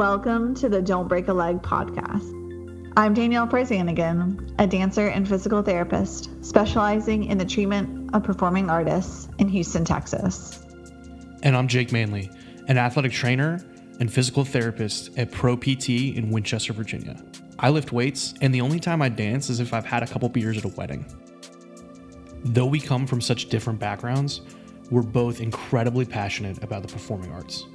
Welcome to the Don't Break a Leg podcast. I'm Danielle Perzanigan, a dancer and physical therapist specializing in the treatment of performing artists in Houston, Texas. And I'm Jake Manley, an athletic trainer and physical therapist at Pro PT in Winchester, Virginia. I lift weights, and the only time I dance is if I've had a couple beers at a wedding. Though we come from such different backgrounds, we're both incredibly passionate about the performing arts.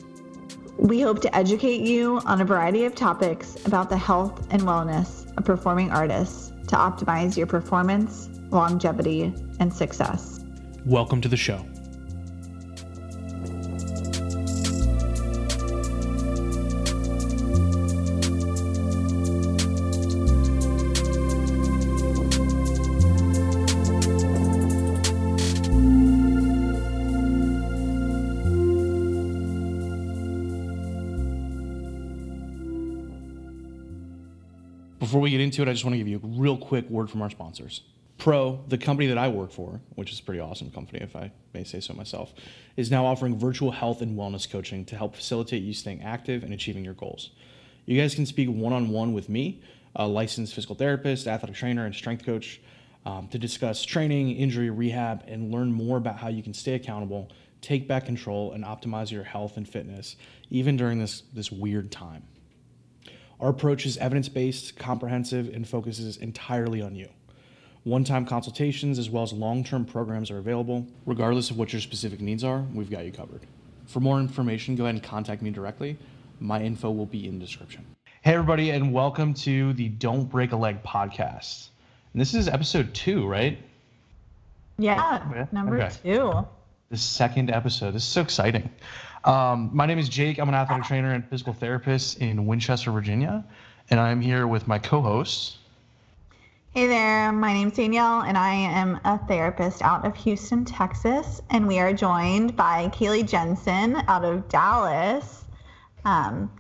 We hope to educate you on a variety of topics about the health and wellness of performing artists to optimize your performance, longevity, and success. Welcome to the show. Into it, I just want to give you a real quick word from our sponsors. Pro, the company that I work for, which is a pretty awesome company if I may say so myself, is now offering virtual health and wellness coaching to help facilitate you staying active and achieving your goals. You guys can speak one on one with me, a licensed physical therapist, athletic trainer, and strength coach, um, to discuss training, injury rehab, and learn more about how you can stay accountable, take back control, and optimize your health and fitness, even during this, this weird time. Our approach is evidence based, comprehensive, and focuses entirely on you. One time consultations as well as long term programs are available. Regardless of what your specific needs are, we've got you covered. For more information, go ahead and contact me directly. My info will be in the description. Hey, everybody, and welcome to the Don't Break a Leg podcast. And this is episode two, right? Yeah, Yeah, number okay. two. The second episode. This is so exciting. Um, my name is Jake. I'm an athletic trainer and physical therapist in Winchester, Virginia. And I'm here with my co host. Hey there, my name's Danielle, and I am a therapist out of Houston, Texas. And we are joined by Kaylee Jensen out of Dallas. Um,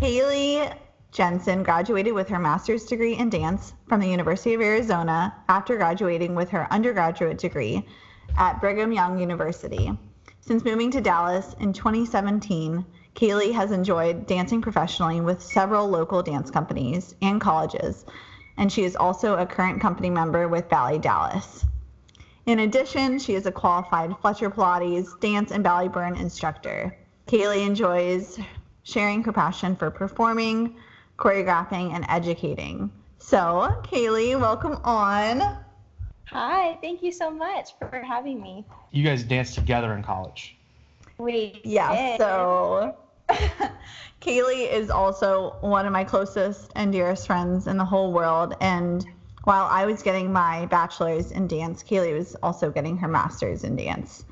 Kaylee Jensen graduated with her master's degree in dance from the University of Arizona after graduating with her undergraduate degree at Brigham Young University. Since moving to Dallas in 2017, Kaylee has enjoyed dancing professionally with several local dance companies and colleges, and she is also a current company member with Ballet Dallas. In addition, she is a qualified Fletcher Pilates dance and ballet burn instructor. Kaylee enjoys sharing her passion for performing, choreographing, and educating. So, Kaylee, welcome on. Hi, thank you so much for having me. You guys danced together in college. We Yeah, did. so Kaylee is also one of my closest and dearest friends in the whole world. And while I was getting my bachelor's in dance, Kaylee was also getting her master's in dance.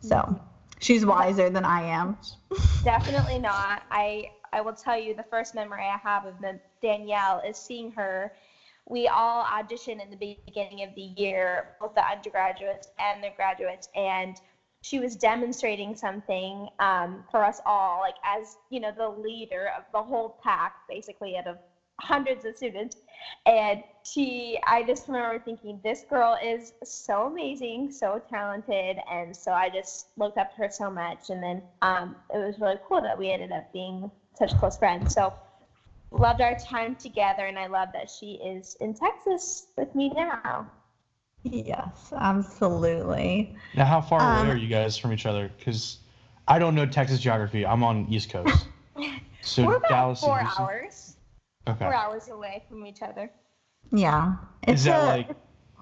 So mm-hmm. she's wiser than I am. definitely not. I I will tell you the first memory I have of Danielle is seeing her. We all auditioned in the beginning of the year, both the undergraduates and the graduates, and she was demonstrating something um, for us all, like as you know, the leader of the whole pack, basically out of hundreds of students. And she, I just remember thinking, this girl is so amazing, so talented, and so I just looked up to her so much. And then um, it was really cool that we ended up being such close friends. So loved our time together, and I love that she is in Texas with me now. Yes, absolutely. Now, how far Um, away are you guys from each other? Because I don't know Texas geography. I'm on East Coast. So We're about Dallas four and Houston- hours, Okay. four hours away from each other. Yeah. Is that a- like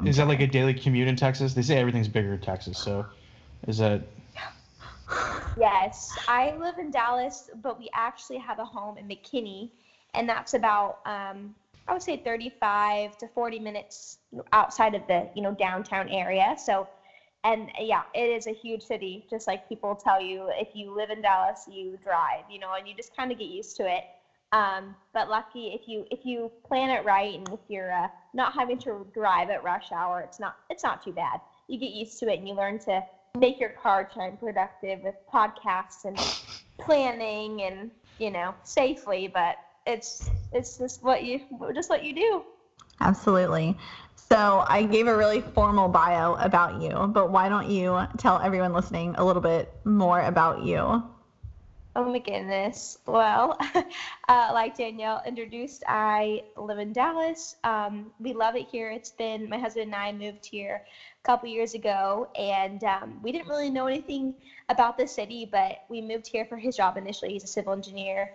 is that like a daily commute in Texas? They say everything's bigger in Texas. So is that Yes, I live in Dallas, but we actually have a home in McKinney, and that's about um, I would say 35 to 40 minutes outside of the you know downtown area. So, and yeah, it is a huge city. Just like people tell you, if you live in Dallas, you drive, you know, and you just kind of get used to it. Um, but lucky if you if you plan it right, and if you're uh, not having to drive at rush hour, it's not it's not too bad. You get used to it, and you learn to make your car time productive with podcasts and planning and you know safely but it's it's just what you just what you do Absolutely. So I gave a really formal bio about you, but why don't you tell everyone listening a little bit more about you? Oh my goodness. Well, uh, like Danielle introduced, I live in Dallas. Um, we love it here. It's been my husband and I moved here a couple years ago, and um, we didn't really know anything about the city, but we moved here for his job initially. He's a civil engineer,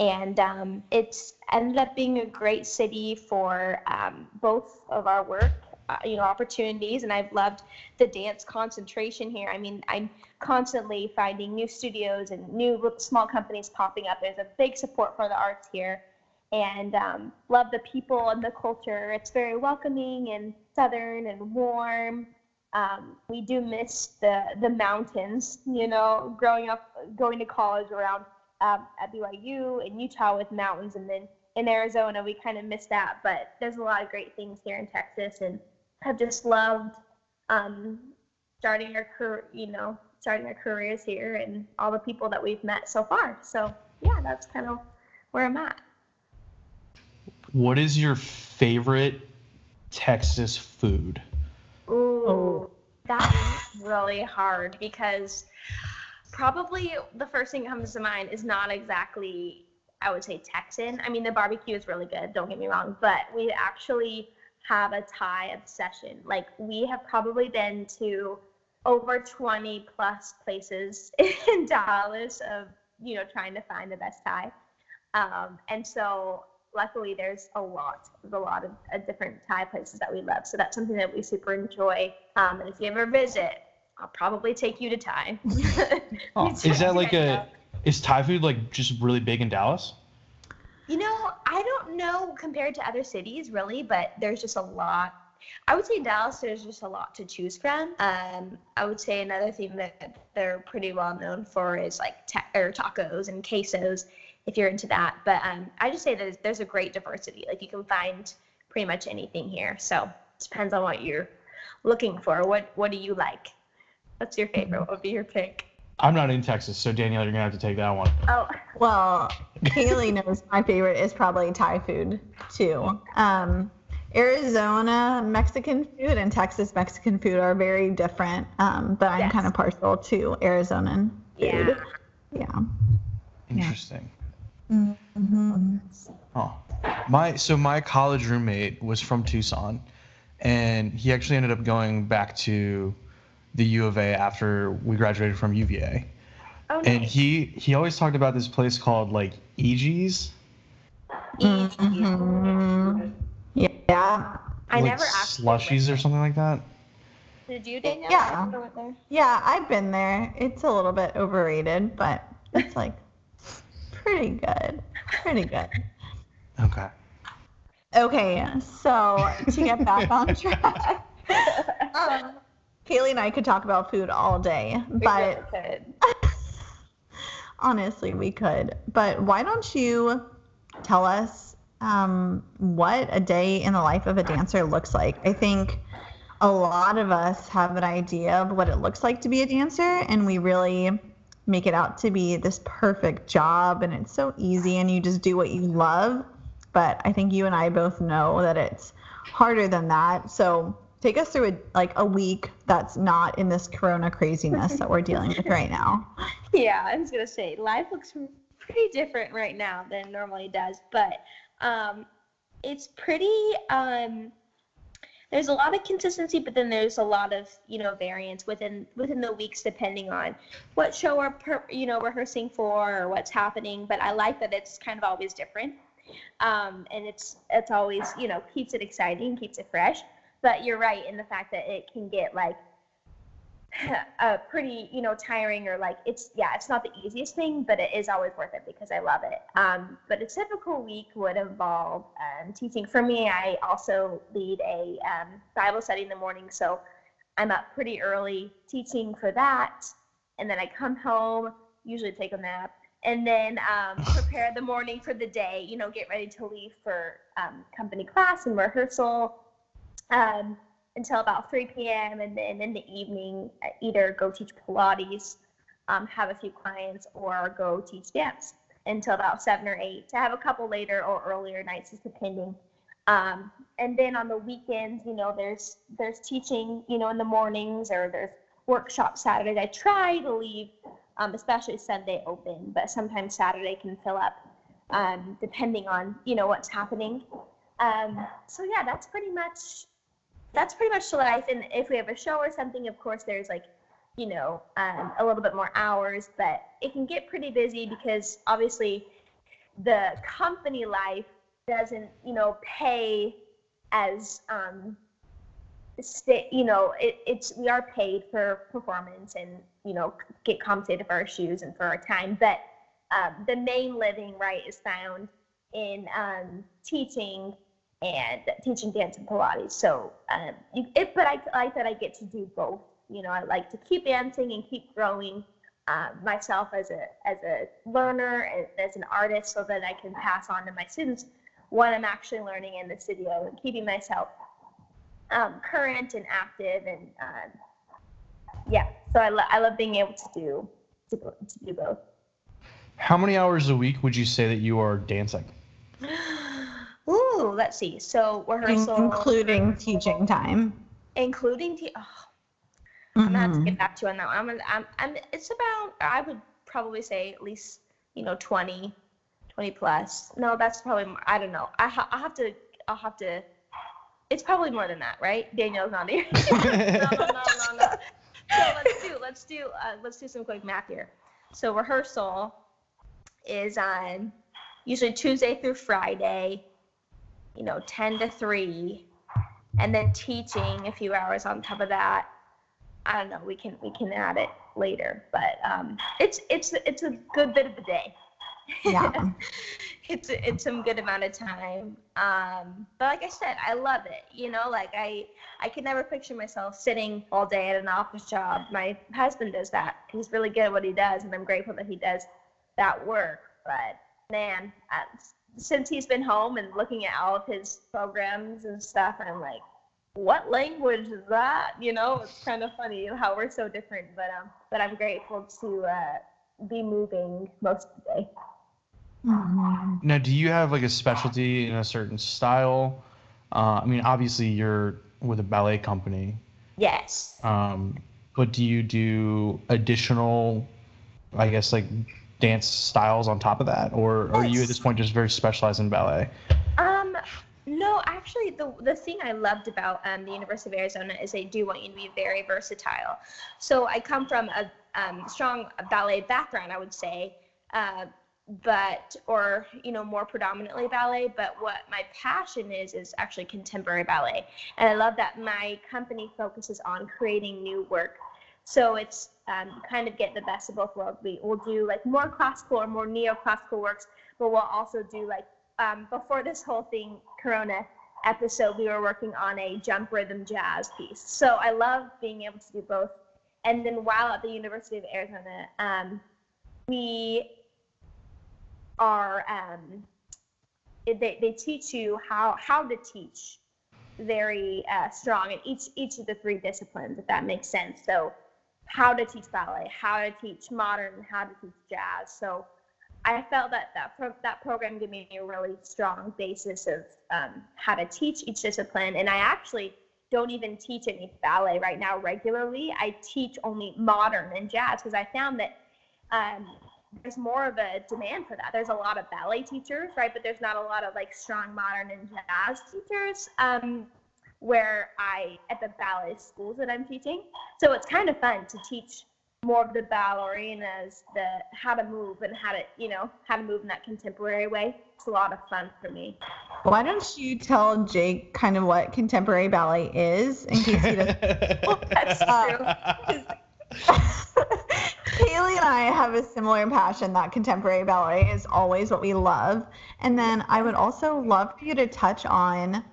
and um, it's ended up being a great city for um, both of our work uh, you know opportunities. And i've loved the dance concentration here. I mean i'm constantly finding new studios and new small companies popping up. There's a big support for the arts here. And um, love the people and the culture. It's very welcoming and southern and warm. Um, we do miss the the mountains you know growing up going to college around um, at byu in utah with mountains and then in Arizona, we kind of missed that, but there's a lot of great things here in Texas, and have just loved um, starting our career, you know, starting our careers here and all the people that we've met so far. So yeah, that's kind of where I'm at. What is your favorite Texas food? Ooh, that is really hard because probably the first thing that comes to mind is not exactly I would say Texan. I mean, the barbecue is really good, don't get me wrong, but we actually have a Thai obsession. Like we have probably been to over 20 plus places in Dallas of, you know, trying to find the best Thai. Um, and so luckily there's a lot, a lot of uh, different Thai places that we love. So that's something that we super enjoy. Um, and if you ever visit, I'll probably take you to Thai. oh, is that like a, is Thai food like just really big in Dallas? You know, I don't know compared to other cities really, but there's just a lot. I would say in Dallas, there's just a lot to choose from. Um, I would say another thing that they're pretty well known for is like ta- or tacos and quesos, if you're into that. But um, I just say that there's a great diversity. Like you can find pretty much anything here. So it depends on what you're looking for. What What do you like? What's your favorite? What would be your pick? I'm not in Texas, so Danielle, you're gonna have to take that one. Oh, well, Kaylee knows my favorite is probably Thai food too. Um, Arizona Mexican food and Texas Mexican food are very different, um, but I'm yes. kind of partial to Arizonan food. Yeah. Yeah. Interesting. Mm-hmm. Oh, my so my college roommate was from Tucson, and he actually ended up going back to the U of A after we graduated from UVA. Oh, nice. And he he always talked about this place called like eegee's. Mm-hmm. Yeah. I like never asked slushies or something like that. Did you, Danielle? Yeah. Yeah, I've been there. It's a little bit overrated, but it's like pretty good. Pretty good. Okay. Okay, so to get back on track. um, Kaylee and I could talk about food all day, but honestly, we could. But why don't you tell us um, what a day in the life of a dancer looks like? I think a lot of us have an idea of what it looks like to be a dancer, and we really make it out to be this perfect job, and it's so easy, and you just do what you love. But I think you and I both know that it's harder than that. So take us through a, like a week that's not in this corona craziness that we're dealing with right now. Yeah i was gonna say life looks pretty different right now than it normally does but um, it's pretty um, there's a lot of consistency but then there's a lot of you know variance within within the weeks depending on what show we're per, you know rehearsing for or what's happening but i like that it's kind of always different um, and it's it's always you know keeps it exciting keeps it fresh but you're right in the fact that it can get like uh, pretty, you know, tiring or like it's yeah, it's not the easiest thing, but it is always worth it because I love it. Um, but a typical week would involve um, teaching. For me, I also lead a um, Bible study in the morning, so I'm up pretty early teaching for that, and then I come home, usually take a nap, and then um, prepare the morning for the day. You know, get ready to leave for um, company class and rehearsal um, until about 3 p.m. And then in the evening, either go teach Pilates, um, have a few clients, or go teach dance until about 7 or 8. To have a couple later or earlier nights, is depending. Um, and then on the weekends, you know, there's there's teaching, you know, in the mornings or there's workshop Saturdays. I try to leave um, especially Sunday open, but sometimes Saturday can fill up, um, depending on you know what's happening. Um, so yeah, that's pretty much that's pretty much the life. And if we have a show or something, of course, there's like you know um, a little bit more hours, but it can get pretty busy because obviously the company life doesn't you know pay as um, stay, you know, it, it's we are paid for performance and you know get compensated for our shoes and for our time, but um, the main living right is found in um, teaching and teaching dance and Pilates. So um, it, but I like that I get to do both. You know, I like to keep dancing and keep growing uh, myself as a as a learner and as an artist, so that I can pass on to my students what I'm actually learning in the studio and keeping myself um, current and active and um, yeah so I, lo- I love being able to do to, to do both how many hours a week would you say that you are dancing Ooh, let's see. So rehearsal, including teaching time, including te- oh, mm-hmm. I'm gonna have to get back to you on that. One. I'm, I'm, I'm, it's about I would probably say at least you know 20, 20 plus. No, that's probably I don't know. I ha- I have to I'll have to it's probably more than that, right? Danielle's not here. no, no, no, no, So let's do let's do uh, let's do some quick math here. So rehearsal is on usually Tuesday through Friday, you know, 10 to 3, and then teaching a few hours on top of that. I don't know. We can we can add it later, but um, it's it's it's a good bit of a day. Yeah. it's it's some good amount of time. Um, but like I said, I love it. You know, like I I could never picture myself sitting all day at an office job. My husband does that. He's really good at what he does, and I'm grateful that he does that work. But man, uh, since he's been home and looking at all of his programs and stuff, I'm like, what language is that? You know, it's kind of funny how we're so different. But um, but I'm grateful to uh, be moving most of the day. Mm-hmm. Now, do you have like a specialty in a certain style? Uh, I mean, obviously you're with a ballet company. Yes. Um, but do you do additional, I guess, like dance styles on top of that, or, yes. are you at this point just very specialized in ballet? Um, no, actually, the the thing I loved about um, the University of Arizona is they do want you to be very versatile. So I come from a um, strong ballet background, I would say. Uh, but or you know more predominantly ballet but what my passion is is actually contemporary ballet and i love that my company focuses on creating new work so it's um, kind of get the best of both worlds. We will do like more classical or more neoclassical works but we'll also do like um, before this whole thing corona episode we were working on a jump rhythm jazz piece. So i love being able to do both. And then while at the university of arizona um, we are um, they, they teach you how how to teach very uh, strong in each each of the three disciplines if that makes sense. So how to teach ballet how to teach modern how to teach jazz so i felt that that, pro- that program gave me a really strong basis of um, how to teach each discipline and i actually don't even teach any ballet right now regularly i teach only modern and jazz because i found that um, there's more of a demand for that. There's a lot of ballet teachers, right? But there's not a lot of like strong modern and jazz teachers. Um, where I at the ballet schools that I'm teaching. So it's kind of fun to teach more of the ballerinas the how to move and how to you know how to move in that contemporary way. It's a lot of fun for me. Why don't you tell Jake kind of what contemporary ballet is in case he doesn't? well, that's uh, true. Kaylee and I have a similar passion that contemporary ballet is always what we love. And then I would also love for you to touch on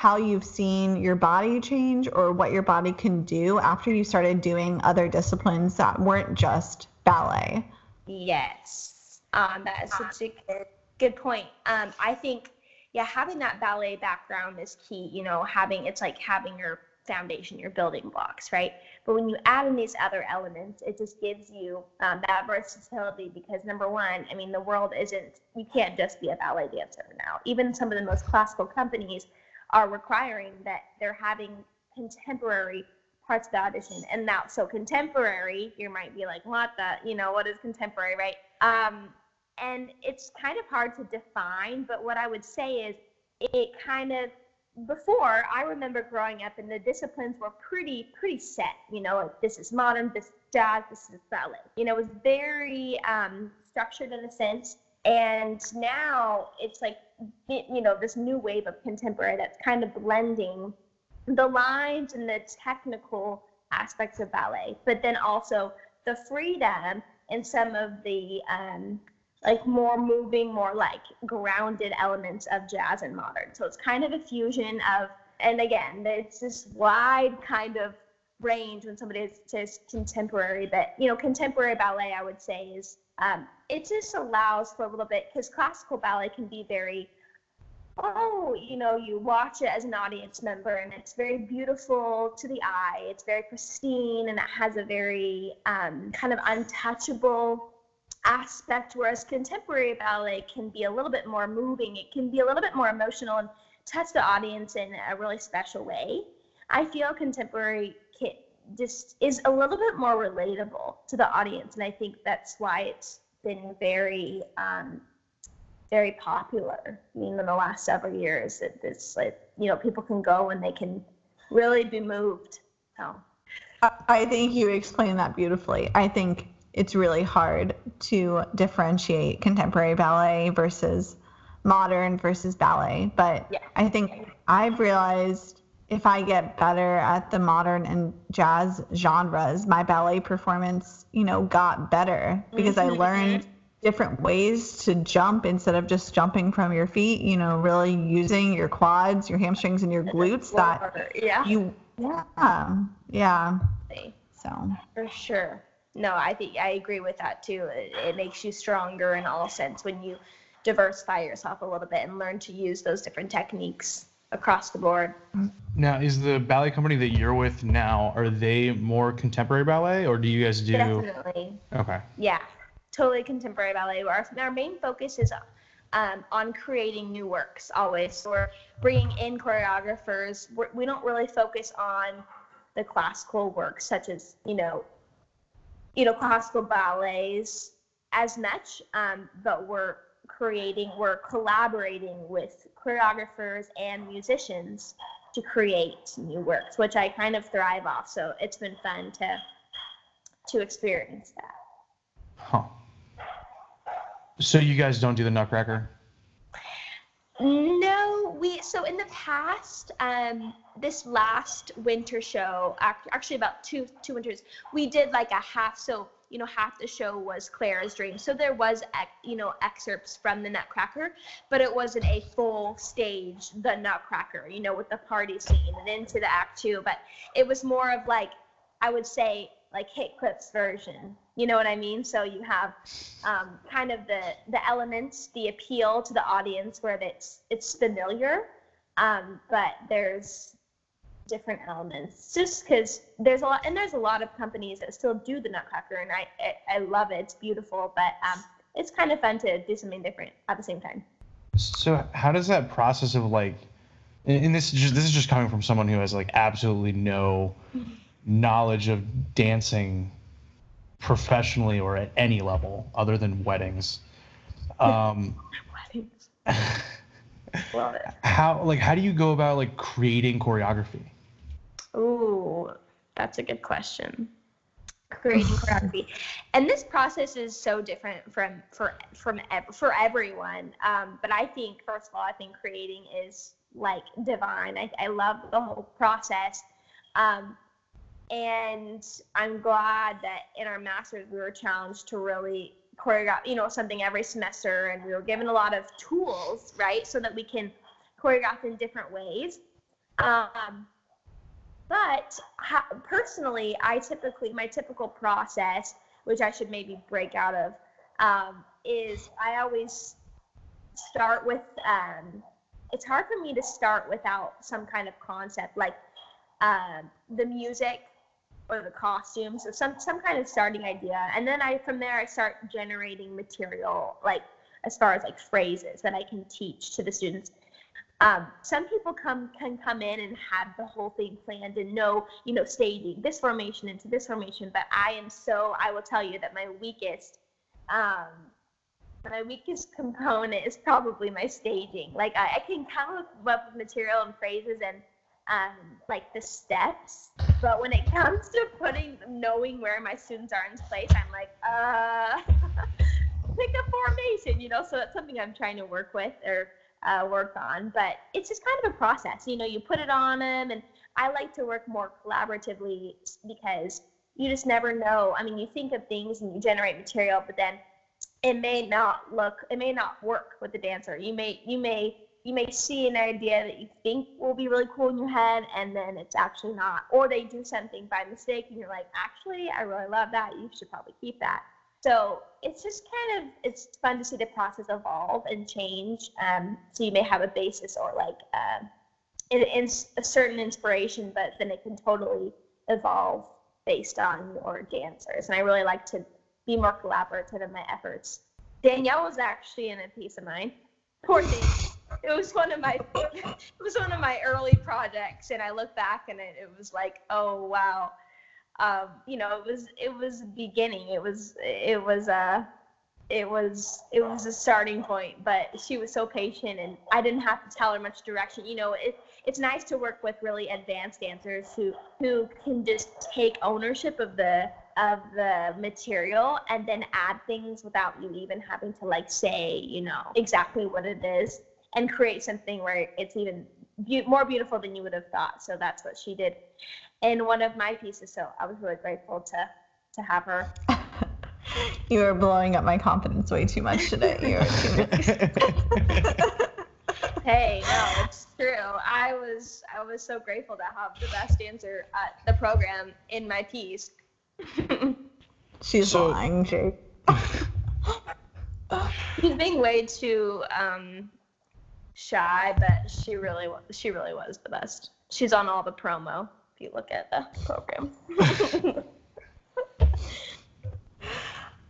how you've seen your body change or what your body can do after you started doing other disciplines that weren't just ballet. Yes. Um, that is such a good, good point. Um, I think, yeah, having that ballet background is key. You know, having it's like having your foundation, your building blocks, right? But when you add in these other elements, it just gives you um, that versatility because number one, I mean, the world isn't, you can't just be a ballet dancer now. Even some of the most classical companies are requiring that they're having contemporary parts of the audition. And now, so contemporary, you might be like, what the, you know, what is contemporary, right? Um, and it's kind of hard to define, but what I would say is it kind of before I remember growing up and the disciplines were pretty pretty set. You know, like this is modern, this is jazz, this is ballet. You know, it was very um, structured in a sense. And now it's like you know this new wave of contemporary that's kind of blending the lines and the technical aspects of ballet, but then also the freedom and some of the um, like more moving, more like grounded elements of jazz and modern. So it's kind of a fusion of, and again, it's this wide kind of range when somebody says contemporary, but you know, contemporary ballet, I would say is, um, it just allows for a little bit, because classical ballet can be very, oh, you know, you watch it as an audience member and it's very beautiful to the eye. It's very pristine and it has a very um, kind of untouchable aspect, whereas contemporary ballet can be a little bit more moving. It can be a little bit more emotional and touch the audience in a really special way. I feel contemporary just is a little bit more relatable to the audience, and I think that's why it's been very, um, very popular. I mean, in the last several years, it, it's like you know people can go and they can really be moved. So. I think you explained that beautifully. I think it's really hard to differentiate contemporary ballet versus modern versus ballet. But yeah. I think I've realized if I get better at the modern and jazz genres, my ballet performance, you know, got better because mm-hmm. I learned different ways to jump instead of just jumping from your feet, you know, really using your quads, your hamstrings and your glutes that yeah. you yeah. Yeah. So, for sure no, I think I agree with that too. It, it makes you stronger in all sense when you diversify yourself a little bit and learn to use those different techniques across the board. Now, is the ballet company that you're with now, are they more contemporary ballet or do you guys do? Definitely. Okay. Yeah, totally contemporary ballet. Our, our main focus is um, on creating new works always. So we're bringing in choreographers. We're, we do not really focus on the classical works such as, you know, you know, classical ballets as much, um, but we're creating, we're collaborating with choreographers and musicians to create new works, which I kind of thrive off. So it's been fun to to experience that. Huh. So you guys don't do the Nutcracker? No, we so in the past, um, this last winter show, actually about two two winters, we did like a half. So you know, half the show was Clara's dream. So there was you know excerpts from the Nutcracker, but it wasn't a full stage the Nutcracker. You know, with the party scene and into the act two. But it was more of like I would say like Heathcliff's version. You know what I mean? So you have um, kind of the the elements, the appeal to the audience where it's it's familiar, um, but there's different elements just because there's a lot and there's a lot of companies that still do the Nutcracker and I I, I love it. It's beautiful, but um, it's kind of fun to do something different at the same time. So how does that process of like, and this is just, this is just coming from someone who has like absolutely no. Knowledge of dancing professionally or at any level other than weddings. Um, weddings. Love it. How like how do you go about like creating choreography? Ooh, that's a good question. Creating choreography, and this process is so different from for from for everyone. Um, but I think first of all, I think creating is like divine. I, I love the whole process. Um, and I'm glad that in our masters we were challenged to really choreograph, you know, something every semester, and we were given a lot of tools, right, so that we can choreograph in different ways. Um, but ha- personally, I typically my typical process, which I should maybe break out of, um, is I always start with. Um, it's hard for me to start without some kind of concept like uh, the music or the costumes or some some kind of starting idea and then i from there i start generating material like as far as like phrases that i can teach to the students Um, some people come can come in and have the whole thing planned and know, you know, staging this formation into this formation. But I am so I will tell you that my weakest, um, my weakest component is probably my staging. Like I, I can come up with material and phrases and um, like the steps, but when it comes to putting knowing where my students are in place, I'm like, uh, pick a formation, you know. So that's something I'm trying to work with or uh, work on. But it's just kind of a process. You know, you put it on them, and I like to work more collaboratively because you just never know. I mean, you think of things and you generate material, but then it may not look, it may not work with the dancer. You may, you may, you may see an idea that you think will be really cool in your head, and then it's actually not. Or they do something by mistake, and you're like, actually, I really love that. You should probably keep that. So it's just kind of it's fun to see the process evolve and change. Um, so you may have a basis or like uh, in, in a certain inspiration, but then it can totally evolve based on your dancers. And I really like to be more collaborative in my efforts. Danielle was actually in a piece of mine. Poor thing. It was one of my it was one of my early projects, and I look back and it, it was like, oh wow um, you know, it was it was beginning. It was it was a uh, it was it was a starting point. But she was so patient, and I didn't have to tell her much direction. You know, it it's nice to work with really advanced dancers who who can just take ownership of the of the material and then add things without you even having to like say you know exactly what it is and create something where it's even be- more beautiful than you would have thought so that's what she did in one of my pieces. So I was really grateful to to have her. you are blowing up my confidence way too much today. You're too much. hey, no, it's true. I was I was so grateful to have the best dancer at the program in my piece. She's so, lying, Jake. She's being way too um, shy, but she really she really was the best. She's on all the promo if you look at the program.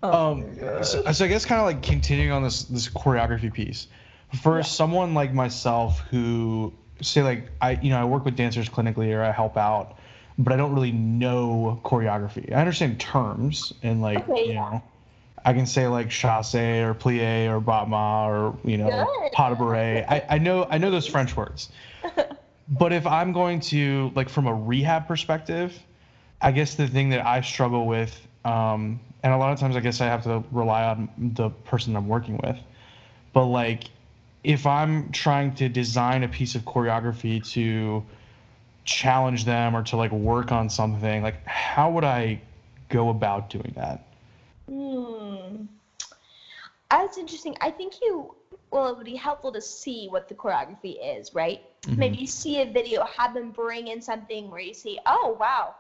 oh um, so, so, I guess kind of like continuing on this this choreography piece. For yeah. someone like myself who say like I you know I work with dancers clinically or I help out, but I don't really know choreography. I understand terms and like okay, you yeah. know. I can say like chasse or plie or battement or you know pas de bourrée. I, I know I know those French words, but if I'm going to like from a rehab perspective, I guess the thing that I struggle with, um, and a lot of times I guess I have to rely on the person I'm working with, but like if I'm trying to design a piece of choreography to challenge them or to like work on something, like how would I go about doing that? Hmm. That's interesting. I think you well, it would be helpful to see what the choreography is, right? Mm-hmm. Maybe see a video, have them bring in something where you see, oh, wow,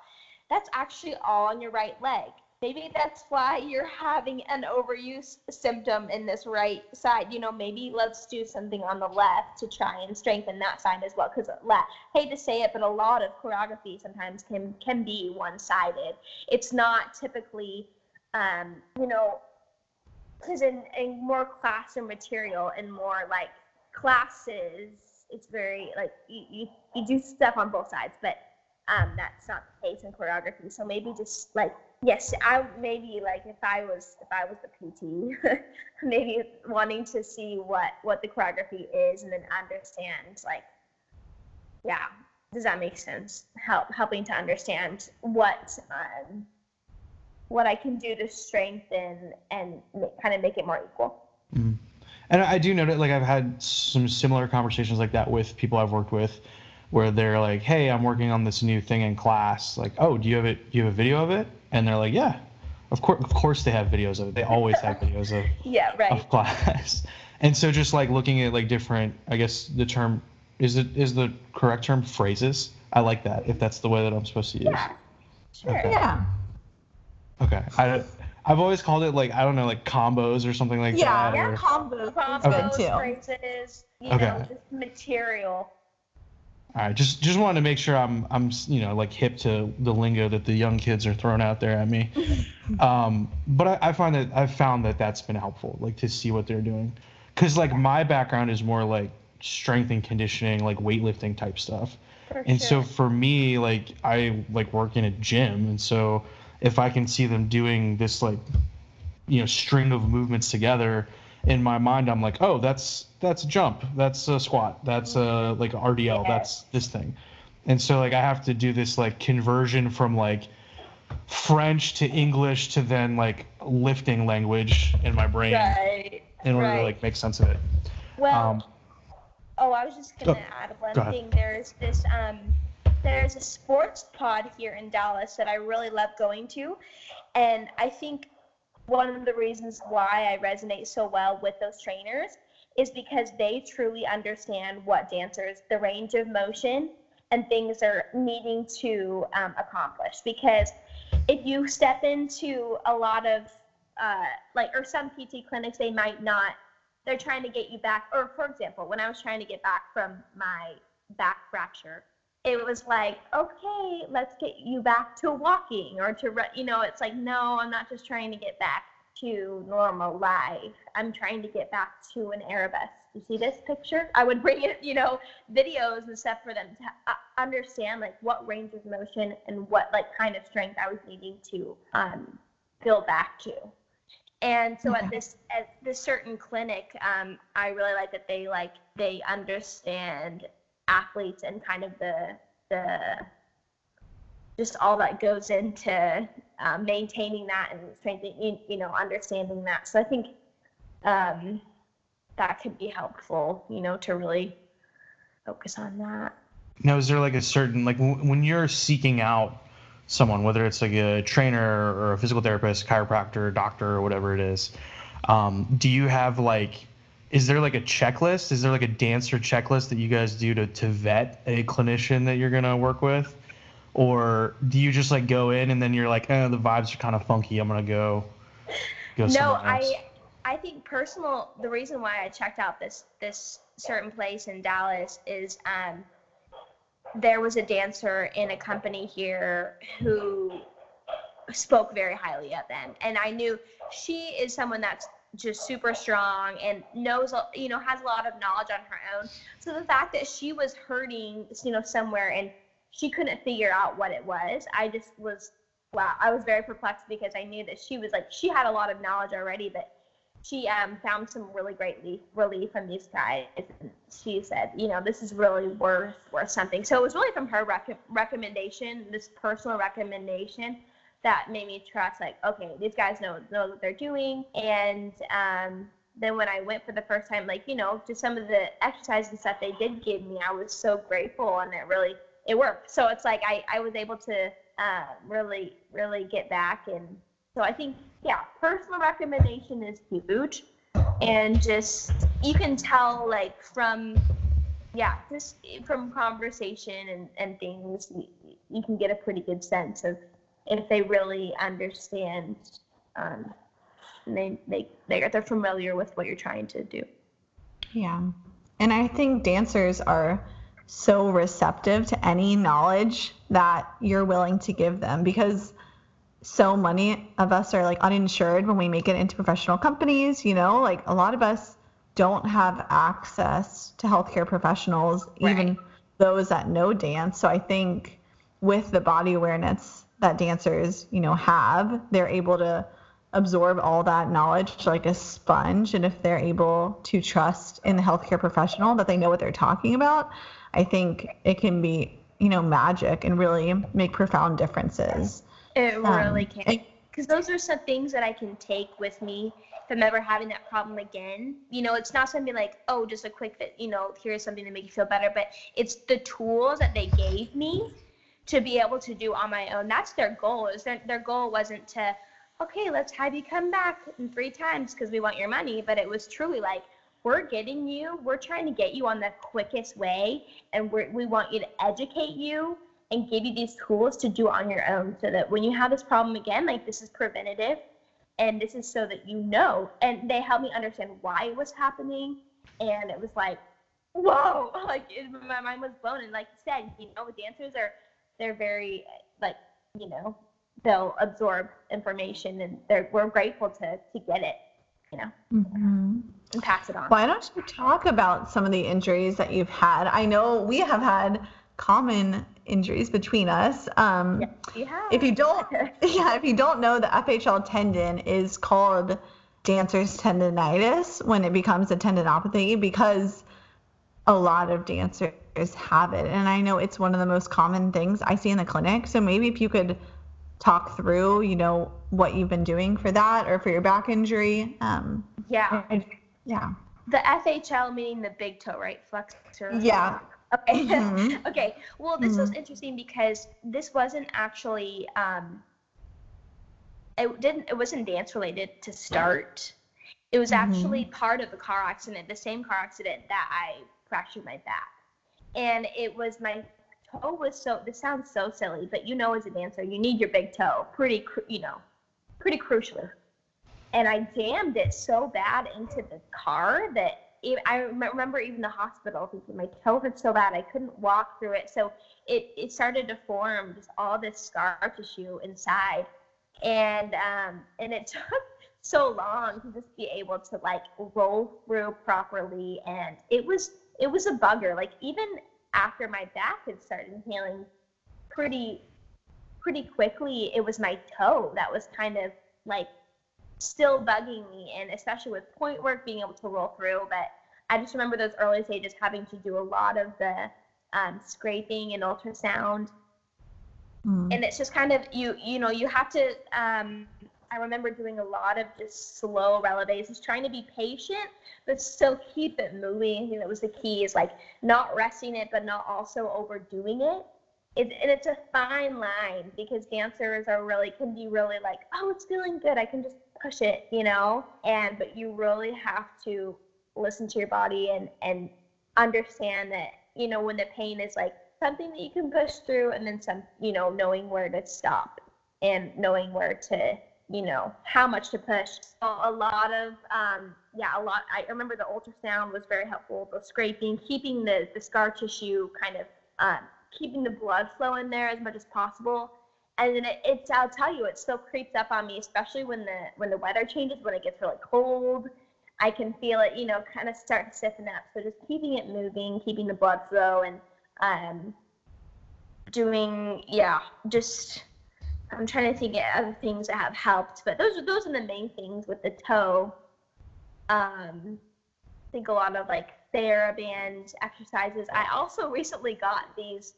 that's actually all on your right leg. Maybe that's why you're having an overuse symptom in this right side. You know, maybe let's do something on the left to try and strengthen that side as well. Because left, hate to say it, but a lot of choreography sometimes can can be one-sided. It's not typically, um, you know, because in, in more classroom material and more like classes, it's very like you, you, you do stuff on both sides, but um, that's not the case in choreography. So maybe just like yes, I maybe like if I was if I was the PT, maybe wanting to see what what the choreography is and then understand like yeah, does that make sense? Help helping to understand what um, what I can do to strengthen and kind of make it more equal. Mm. And I do know that like I've had some similar conversations like that with people I've worked with, where they're like, "Hey, I'm working on this new thing in class. Like, oh, do you have it? Do you have a video of it?" And they're like, "Yeah, of course. Of course, they have videos of it. They always have videos of yeah, right. of class." And so just like looking at like different, I guess the term is it is the correct term phrases. I like that if that's the way that I'm supposed to use. Yeah. Sure. Okay. Yeah. Okay. I I've always called it like I don't know like combos or something like yeah, that. Yeah, or... combos, combos, okay. phrases, you okay. know, just material. All right, just just wanted to make sure I'm I'm you know like hip to the lingo that the young kids are throwing out there at me. um, but I, I find that I've found that that's been helpful, like to see what they're doing, because like my background is more like strength and conditioning, like weightlifting type stuff. For And sure. so for me, like I like work in a gym, and so if I can see them doing this like you know string of movements together, in my mind I'm like, oh, that's that's a jump, that's a squat, that's a like RDL, that's this thing, and so like I have to do this like conversion from like French to English to then like lifting language in my brain right. in order to like make sense of it. Well, Um, oh, I was just gonna go- add one go thing. There's this um, there's a sports pod here in Dallas that I really love going to, and I think one of the reasons why I resonate so well with those trainers is because they truly understand what dancers, the range of motion, and things are needing to um, accomplish. Because if you step into a lot of uh, like or some PT clinics, they might not they're trying to get you back or for example when i was trying to get back from my back fracture it was like okay let's get you back to walking or to ru- you know it's like no i'm not just trying to get back to normal life. I'm trying to get back to an arabesque you see this picture? I would bring it you know videos and stuff for them to understand like what range of motion and what like kind of strength i was needing to um, build back to. And so at this at this certain clinic, um, I really like that they like they understand athletes and kind of the the just all that goes into um, maintaining that and strengthening you, you know understanding that. So I think um, that could be helpful, you know, to really focus on that. Now, is there like a certain like w- when you're seeking out someone, whether it's like a trainer or a physical therapist, chiropractor, doctor, or whatever it is, um, do you have like, is there like a checklist? Is there like a dancer checklist that you guys do to to vet a clinician that you're gonna work with, or do you just like go in and then you're like, eh, the vibes are kind of funky, I'm gonna go go no somewhere else? i i think personal the reason why i checked out this this certain place in dallas is um there was a dancer in a company here who spoke very highly of them and i knew she is someone that's just super strong and knows you know has a lot of knowledge on her own. So the fact that she was hurting you know somewhere and she couldn't figure out what it was i just was wow i was very perplexed because i knew that she was like she had a lot of knowledge already but she um, found some really great relief, from these guys. And she said you know this is really worth worth something. So it was really from her rec- recommendation this personal recommendation that made me trust like okay these guys know know what they're doing. And um, then when i went for the first time like you know just some of the exercises stuff they did give me i was so grateful and it really it worked. So it's like i, I was able to uh, really really get back. And so i think yeah personal recommendation is huge. And just you can tell like from yeah just from conversation and, and things you, you can get a pretty good sense of if they really understand um, they, they they're, they're familiar with what you're trying to do Yeah. And I think dancers are so receptive to any knowledge that you're willing to give them because so many of us are like uninsured when we make it into professional companies, you know, like a lot of us don't have access to healthcare professionals, even those that know dance. So I think with the body awareness that dancers, you know, have, they're able to absorb all that knowledge like a sponge. And if they're able to trust in the healthcare professional that they know what they're talking about, I think it can be, you know, magic and really make profound differences. It Um, really can. Because those are some things that I can take with me if I'm ever having that problem again. You know, it's not something like, oh, just a quick fit, you know, here's something to make you feel better, but it's the tools that they gave me to be able to do on my own. That's their goal. Is their, their goal wasn't to, okay, let's have you come back in three times because we want your money, but it was truly like, we're getting you, we're trying to get you on the quickest way, and we're, we want you to educate you and give you these tools to do on your own so that when you have this problem again, like this is preventative and this is so that you know. And they helped me understand why it was happening. And it was like, whoa, like it, my mind was blown. And like you said, you know, dancers are, they're very, like, you know, they'll absorb information and they're, we're grateful to, to get it. you know, Mhm. and pass it on. Why don't you talk about some of the injuries that you've had? I know we have had common injuries between us. Um. If you don't, yeah, if you don't know, the FHL tendon is called dancer's tendonitis when it becomes a tendinopathy because a lot of dancers have it, and I know it's one of the most common things I see in the clinic. So maybe if you could talk through, you know, what you've been doing for that or for your back injury. Um, yeah. I- yeah. The FHL meaning the big toe, right? Flexor. Yeah. Okay. Mhm. okay. Well, this was interesting because this wasn't actually um it didn't it wasn't dance related to start. It was Mhm. actually part of a car accident, the same car accident that I fractured my back. And it was my toe was so this sounds so silly, but you know as a dancer, you need your big toe pretty you know, pretty crucially. And I jammed it so bad into the car that it, I remember even the hospital thinking my toe hurt so bad I couldn't walk through it. So it, it started to form just all this scar tissue inside, and um, and it took so long to just be able to like roll through properly, and it was it was a bugger. Like even after my back had started healing pretty pretty quickly, it was my toe that was kind of like still bugging me and especially with pointe work being able to roll through but i just remember those early stages having to do a lot of the um, scraping and ultrasound Mm. and it's just kind of you you know you have to um, i remember doing a lot of just slow releves just trying to be patient but still keep it moving. I think that was the key is like not resting it but not also overdoing it. It, and it's a fine line because dancers are really can be really like oh it's feeling good. I can just push it you know? And but you really have to listen to your body and and understand that you know when the pain is like something that you can push through and then some you know knowing where to stop and knowing where to you know how much to push. So a lot of um yeah a lot i remember the ultrasound was very helpful the scraping keeping the the scar tissue kind of um, keeping the blood flow in there as much as possible. And then it, it's i'll tell you it still creeps up on me especially when the when the weather changes when it gets really cold. I can feel it you know kind of start to stiffen up. So just keeping it moving keeping the blood flow and um doing yeah just i'm trying to think of other things that have helped but those are those are the main things with the toe um I think a lot of like TheraBand exercises. I also recently got these.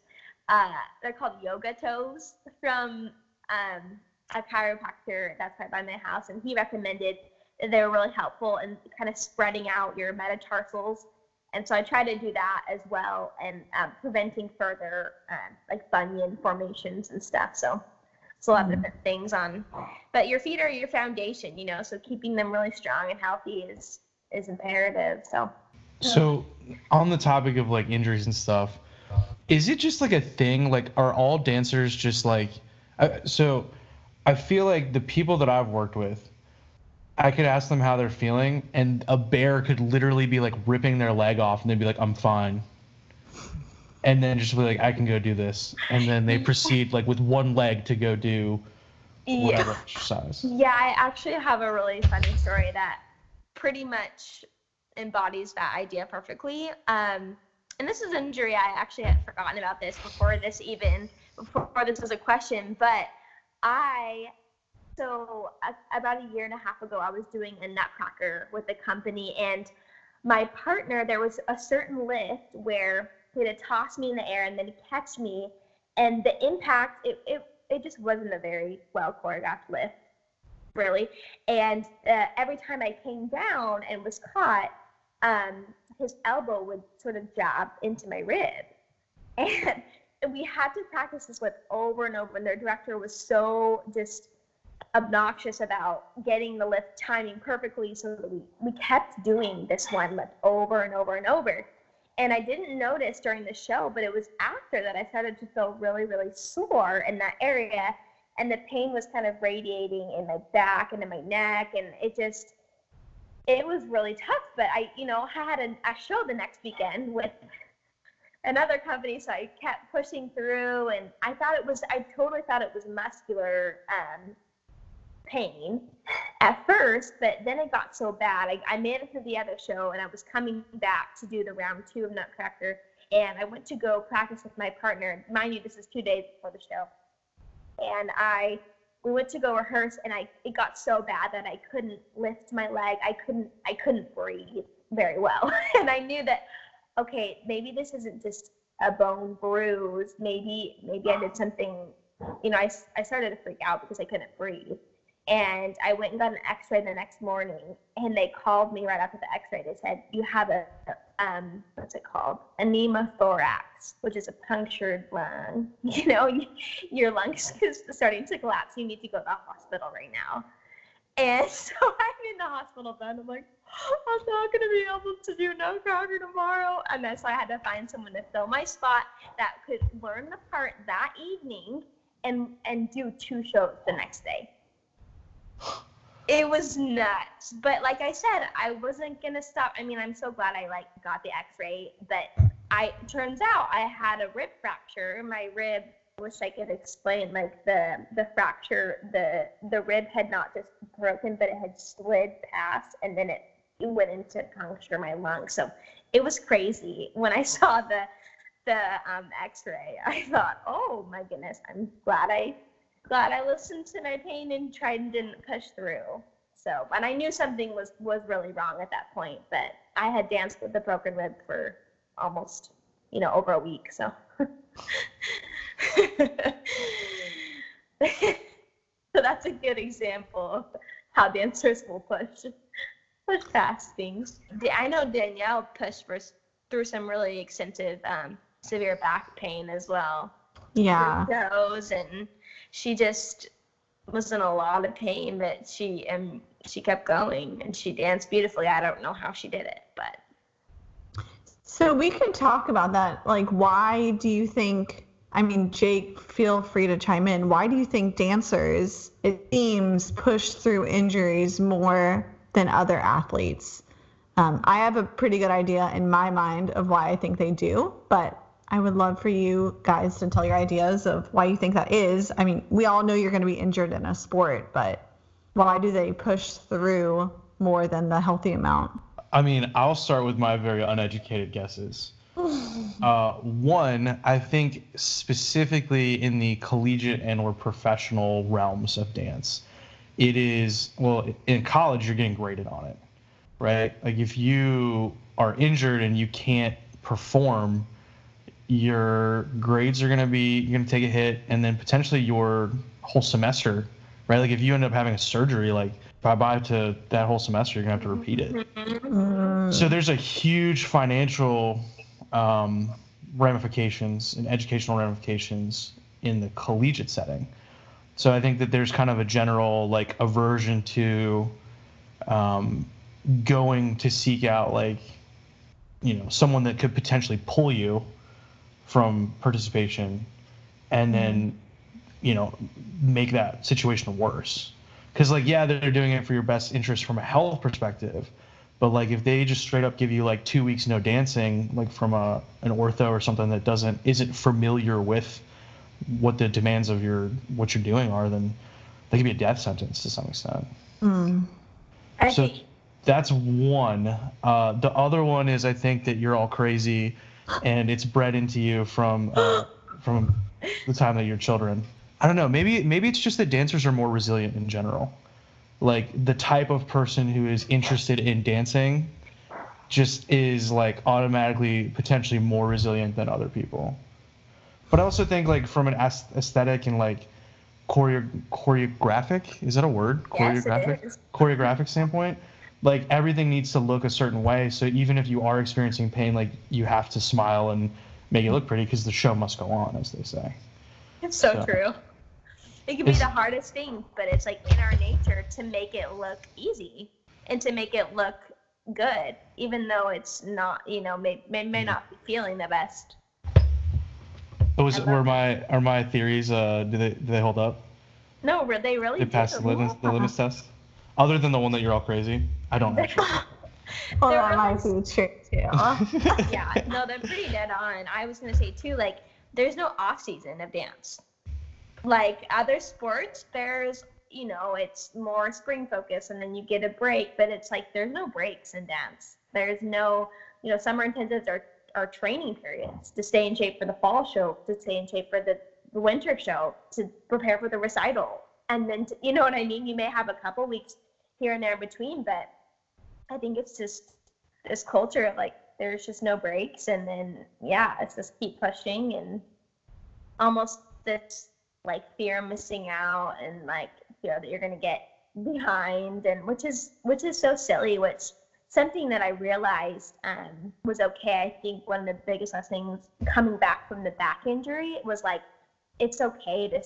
Uh, they're called yoga toes from um, a chiropractor that's right by my house, and he recommended that they were really helpful in kind of spreading out your metatarsals. And so I try to do that as well, and um, preventing further um, like bunion formations and stuff. So it's a lot of different things on. But your feet are your foundation, you know. So keeping them really strong and healthy is is imperative. So. So, on the topic of like injuries and stuff, is it just like a thing? Like, are all dancers just like? Uh, so, I feel like the people that I've worked with, I could ask them how they're feeling, and a bear could literally be like ripping their leg off, and they'd be like, "I'm fine," and then just be like, "I can go do this," and then they proceed like with one leg to go do whatever exercise. Yeah, I actually have a really funny story that pretty much embodies that idea perfectly. Um, and this is an injury I actually had forgotten about this before this even before this was a question, but I so a, about a year and a half ago I was doing a nutcracker with a company and my partner there was a certain lift where he had to toss me in the air and then catch me. And the impact it, it it just wasn't a very well choreographed lift really. And uh, every time i came down and was caught um, his elbow would sort of jab into my rib. And we had to practice this with over and over and their director was so just obnoxious about getting the lift timing perfectly so that we, we kept doing this one lift over and over and over and I didn't notice during the show, but it was after that I started to feel really, really sore in that area. And the pain was kind of radiating in my back and in my neck. And it just, it was really tough. But I, you know, had a, a show the next weekend with another company. So I kept pushing through. And I thought it was, I totally thought it was muscular um, pain at first, but then it got so bad. I, I made it to the other show and I was coming back to do the round two of Nutcracker. And I went to go practice with my partner. Mind you, this is two days before the show. And I we went to go rehearse and I it got so bad that I couldn't lift my leg. I couldn't I couldn't breathe very well. and I knew that okay, maybe this isn't just a bone bruise. Maybe maybe I did something you know, I, I started to freak out because I couldn't breathe. And I went and got an x-ray the next morning and they called me right after the x-ray. They said, you have a, um, what's it called? A pneumothorax, which is a punctured lung. You know, your lungs is starting to collapse. You need to go to the hospital right now. And so I'm in the hospital bed. I'm like, I'm not going to be able to do Nutcracker tomorrow. And then so I had to find someone to fill my spot that could learn the part that evening and and do two shows the next day. It was nuts. But like I said, I wasn't gonna stop. I mean, I'm so glad I like got the X-ray, but I turns out I had a rib fracture. My rib wish I could explain like the the fracture the the rib had not just broken but it had slid past and then it, went into puncture my lung so it was crazy when I saw the the um, X-ray, I thought, oh my goodness, I'm glad I glad I listened to my pain and tried and didn't push through. So, and I knew something was was really wrong at that point, but I had danced with the broken rib for almost, you know, over a week. So, so that's a good example of how dancers will push push past things. I know Danielle pushed for, through some really extensive um, severe back pain as well. Yeah. Toes and she just was in a lot of pain, but she and she kept going and she danced beautifully. I don't know how she did it, but. So we could talk about that. Like, why do you think? I mean, Jake, feel free to chime in. Why do you think dancers, it seems, push through injuries more than other athletes? Um, I have a pretty good idea in my mind of why I think they do, but I would love for you guys to tell your ideas of why you think that is. I mean, we all know you're going to be injured in a sport, but why do they push through more than the healthy amount? I mean, I'll start with my very uneducated guesses. uh, one, I think specifically in the collegiate and or professional realms of dance, it is well in college you're getting graded on it, right? Like if you are injured and you can't perform your grades are going to be you're going to take a hit and then potentially your whole semester right? Like if you end up having a surgery like bye bye to that whole semester you're going to have to repeat it. Mm-hmm. so there's a huge financial um, ramifications and educational ramifications in the collegiate setting. So i think that there's kind of a general like aversion to um, going to seek out like you know someone that could potentially pull you from participation and then you know make that situation worse. Because like yeah they're doing it for your best interest from a health perspective but like if they just straight up give you like two weeks no dancing like from a an ortho or something that doesn't isn't familiar with what the demands of your what you're doing are then they could be a death sentence to some extent. Mm. so that's one. Uh, the other one is i think that you're all crazy and it's bred into you from uh, from the time that you're children. I don't know. Maybe maybe it's just that dancers are more resilient in general. Like the type of person who is interested in dancing just is like automatically potentially more resilient than other people. But I also think like from an aesthetic and like choreo- choreographic is that a word? Choreographic yes, choreographic standpoint like everything needs to look a certain way. So even if you are experiencing pain, like you have to smile and make it look pretty because the show must go on, as they say. It's so, so true. It can be the hardest thing, but it's like in our nature to make it look easy and to make it look good, even though it's not, you know, may may, may not be feeling the best. Was, were my are my theories? Uh, do they do they hold up? No, they really. They passed the litmus, the litmus test. Other than the one that you're all crazy, I don't know. well, that might be true too. yeah, no, they're pretty dead on. I was gonna say too, like, there's no off season of dance. Like other sports, there's you know, it's more spring focus and then you get a break, but it's like there's no breaks in dance. There's no, you know, summer intensives are, are training periods to stay in shape for the fall show, to stay in shape for the, the winter show, to prepare for the recital. And then, to, you know what I mean? You may have a couple weeks here and there in between, but I think it's just this culture of like, there's just no breaks. And then, yeah, it's just keep pushing and almost this like fear of missing out and like fear that you're to get behind and which is which is so silly which something that i realized um, was okay i think one of the biggest lessons coming back from the back injury was like it's okay to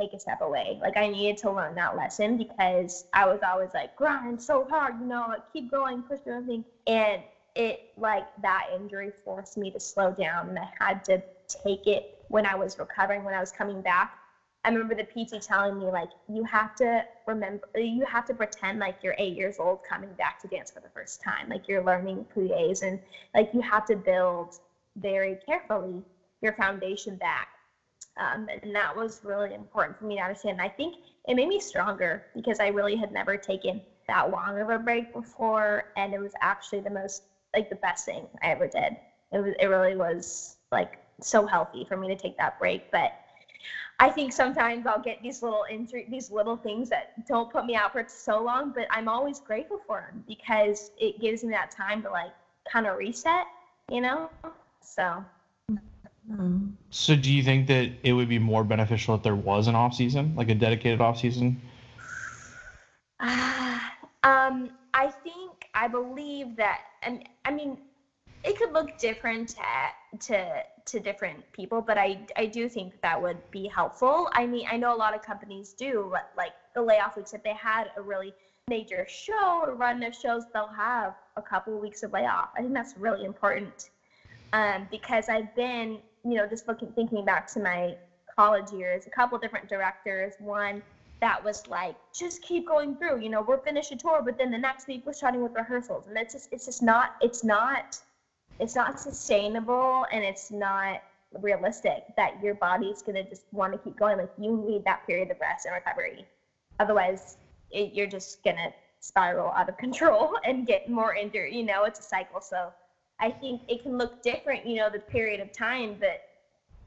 take a step away like i needed to learn that lesson because i was always like grind so hard you know like keep going push through everything and it like that injury forced me to slow down and i had to take it when i was recovering when i was coming back I remember the PT telling me like you have to remember you have to pretend like you're eight years old coming back to dance for the first time. Like you're learning plies and like you have to build very carefully your foundation back. Um, and that was really important for me to understand. And I think it made me stronger because I really had never taken that long of a break before, and it was actually the most like the best thing I ever did. It was it really was like so healthy for me to take that break, but I think sometimes I'll get these little injury, these little things that don't put me out for so long, but I'm always grateful for them because it gives me that time to like kind of reset, you know. So. So, do you think that it would be more beneficial if there was an off season, like a dedicated off season? Um, I think I believe that, and I mean, it could look different to, to to different people, but I I do think that would be helpful. I mean, I know a lot of companies do like the layoff weeks. If they had a really major show or run of shows, they'll have a couple of weeks of layoff. I think that's really important um, because I've been, you know, just looking thinking back to my college years, a couple different directors. One that was like, just keep going through. You know, we're finished a tour, but then the next week we're starting with rehearsals, and it's just it's just not it's not it's not sustainable and it's not realistic that your body's to just want to keep going. Like you need that period of rest and recovery. Otherwise, it, you're just to spiral out of control and get more injured. You know, it's a cycle. So I think it can look different, you know, the period of time, but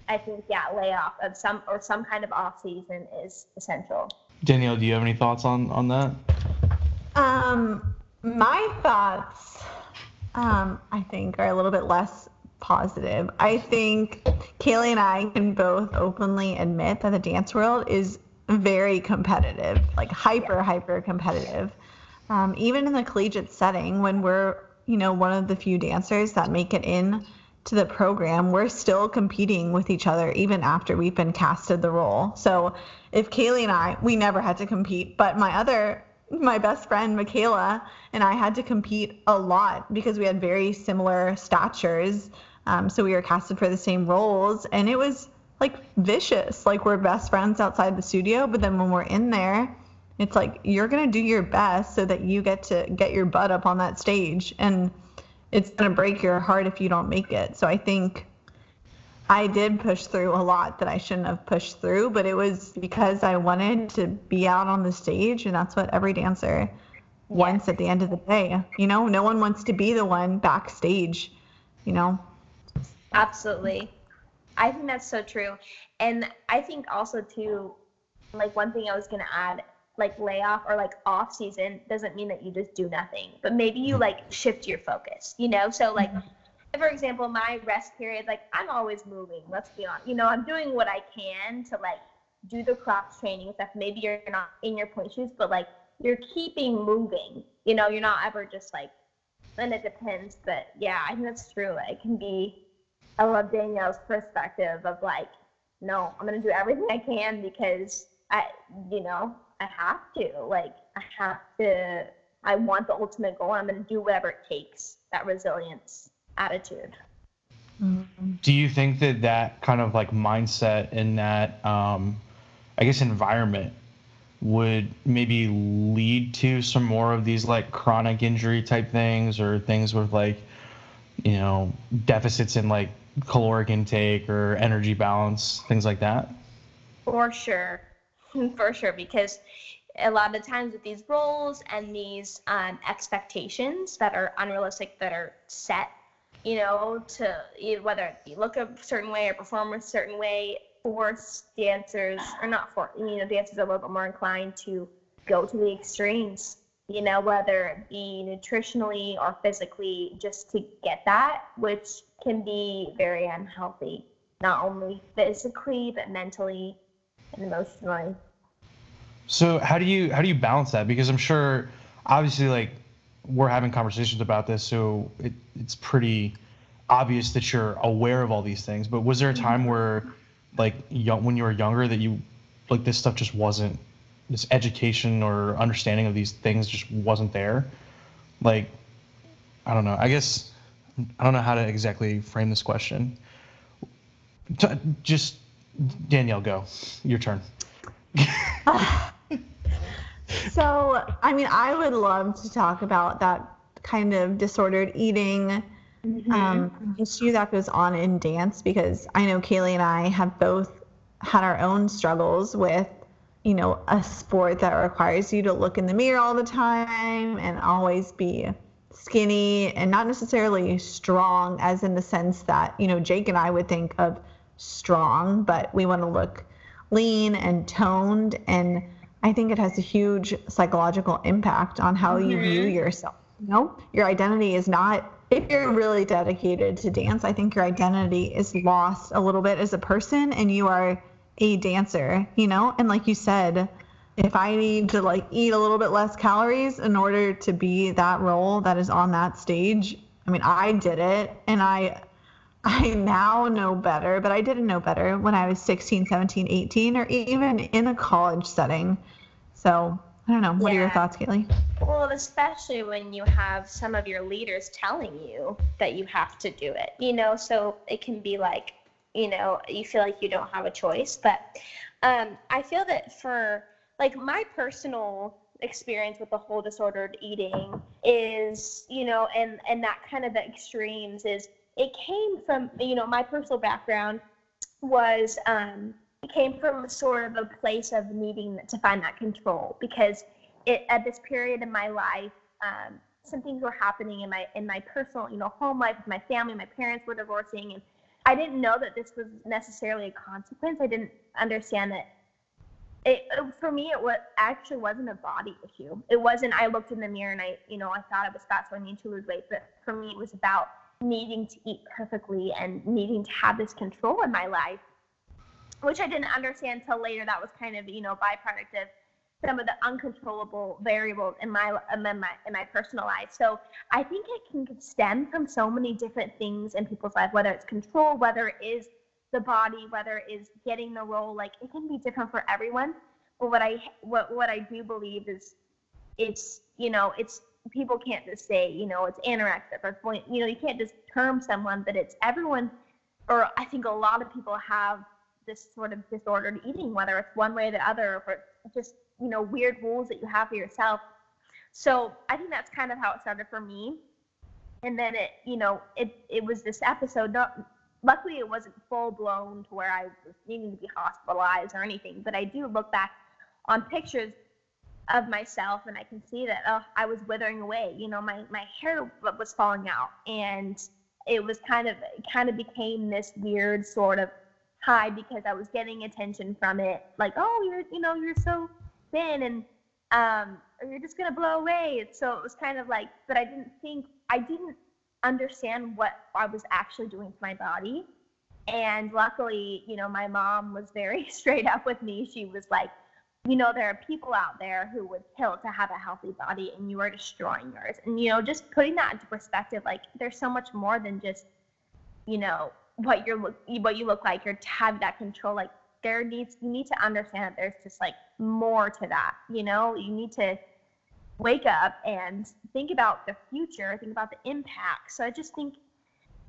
I think, yeah, layoff of some or some kind of off season is essential. Danielle, do you have any thoughts on, on that? Um, my thoughts um, I think, are a little bit less positive. I think Kaylee and I can both openly admit that the dance world is very competitive, like hyper, hyper competitive. Um, even in the collegiate setting, when we're, you know, one of the few dancers that make it in to the program, we're still competing with each other even after we've been casted the role. So if Kaylee and I, we never had to compete, but my other my best friend Michaela and I had to compete a lot because we had very similar statures. Um, so we were casted for the same roles, and it was like vicious. Like we're best friends outside the studio, but then when we're in there, it's like you're gonna do your best so that you get to get your butt up on that stage, and it's gonna break your heart if you don't make it. So I think I did push through a lot that I shouldn't have pushed through, but it was because I wanted to be out on the stage, and that's what every dancer wants at the end of the day. You know, no one wants to be the one backstage, you know? Absolutely. I think that's so true. And I think also, too, like one thing I was going to add like layoff or like off season doesn't mean that you just do nothing, but maybe you like shift your focus, you know? So, like, mm-hmm for example, my rest period, like I'm always moving. Let's be honest. You know, I'm doing what I can to like do the cross training stuff. Maybe you're not in your pointe shoes, but like you're keeping moving. You know, you're not ever just like. And it depends, but yeah, I think that's true. It can be. I love Danielle's perspective of like, no, I'm gonna do everything I can because I, you know, I have to. Like, I have to. I want the ultimate goal. I'm gonna do whatever it takes. That resilience attitude. Do you think that that kind of like mindset and that, um, I guess, environment would maybe lead to some more of these like chronic injury type things or things with like, you know, deficits in like caloric intake or energy balance, things like that? For sure. For sure. Because a lot of times with these roles and these um, expectations that are unrealistic, that are set, you know, to whether you look a certain way or perform a certain way, force dancers, or not for, you know, dancers are a little bit more inclined to go to the extremes, you know, whether it be nutritionally or physically, just to get that, which can be very unhealthy, not only physically, but mentally and emotionally. So how do you how do you balance that? Because I'm sure, obviously, like we're having conversations about this, so it, it's pretty obvious that you're aware of all these things. But was there a time mm-hmm. where, like, young, when you were younger, that you like this stuff just wasn't this education or understanding of these things just wasn't there? Like, I don't know. I guess I don't know how to exactly frame this question. Just Danielle, go. Your turn. so, I mean, I would love to talk about that kind of disordered eating mm-hmm. um, issue that goes on in dance because I know Kaylee and I have both had our own struggles with, you know, a sport that requires you to look in the mirror all the time and always be skinny and not necessarily strong, as in the sense that, you know, Jake and I would think of strong, but we want to look lean and toned. And I think it has a huge psychological impact on how mm-hmm. you view mm-hmm. yourself. You know, your identity is not, if you're really dedicated to dance, I think your identity is lost a little bit as a person and you are a dancer, you know? And like you said, if I need to like eat a little bit less calories in order to be that role that is on that stage, I mean, I did it and I I now know better, but I didn't know better when I was 16, 17, 18, or even in a college setting. So I don't know. What yeah. are your thoughts, Kaylee? Well, especially when you have some of your leaders telling you that you have to do it, you know, so it can be like, you know, you feel like you don't have a choice. But um, I feel that for like my personal experience with the whole disordered eating is, you know, and and that kind of the extremes is it came from you know my personal background was um, it came from sort of a place of needing to find that control because it at this period in my life um, some things were happening in my in my personal you know home life with my family my parents were divorcing and i didn't know that this was necessarily a consequence. I didn't understand that it, for me it was actually wasn't a body issue. It wasn't i looked in the mirror and i you know i thought i was fat so i need to lose weight but for me it was about needing to eat perfectly and needing to have this control in my life, which I didn't understand until later. That was kind of, you know, byproduct of some of the uncontrollable variables in my in my in my personal life. So I think it can stem from so many different things in people's life, whether it's control, whether it is the body, whether it is getting the role. Like it can be different for everyone. But what I what what I do believe is it's you know it's people can't just say, you know, it's anorexic or point, you know, you can't just term someone that it's everyone, or I think a lot of people have this sort of disordered eating, whether it's one way or the other, or just, you know, weird rules that you have for yourself. So I think that's kind of how it started for me. And then it, you know, it, it was this episode, not, luckily it wasn't full blown to where I was needing to be hospitalized or anything, but I do look back on pictures of myself and I can see that oh, I was withering away. You know, my my hair was falling out and it was kind of it kind of became this weird sort of high because I was getting attention from it. Like, oh, you're you know, you're so thin and um you're just gonna blow away. So it was kind of like but I didn't think I didn't understand what I was actually doing to my body. And luckily, you know, my mom was very straight up with me. She was like, you know, there are people out there who would kill to have a healthy body and you are destroying yours. And, you know, just putting that into perspective, like there's so much more than just, you know, what you're what you look like, you're to have that control. Like there needs you need to understand that there's just like more to that. You know, you need to wake up and think about the future, think about the impact. So I just think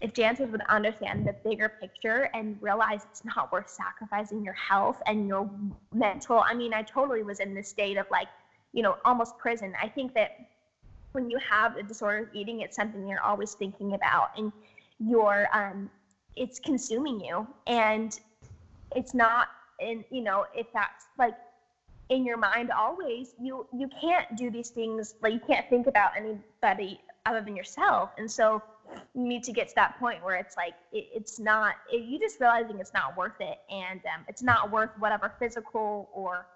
if dancers would understand the bigger picture and realize it's not worth sacrificing your health and your mental i mean i totally was in this state of like you know almost prison. I think that when you have a disorder of eating it's something you're always thinking about and you're um it's consuming you. And it's not in you know if that's like in your mind always you you can't do these things like you can't think about anybody other than yourself. And so need to get to that point where it's like it, it's not it, you just realizing it's not worth it and um, it's not worth whatever physical or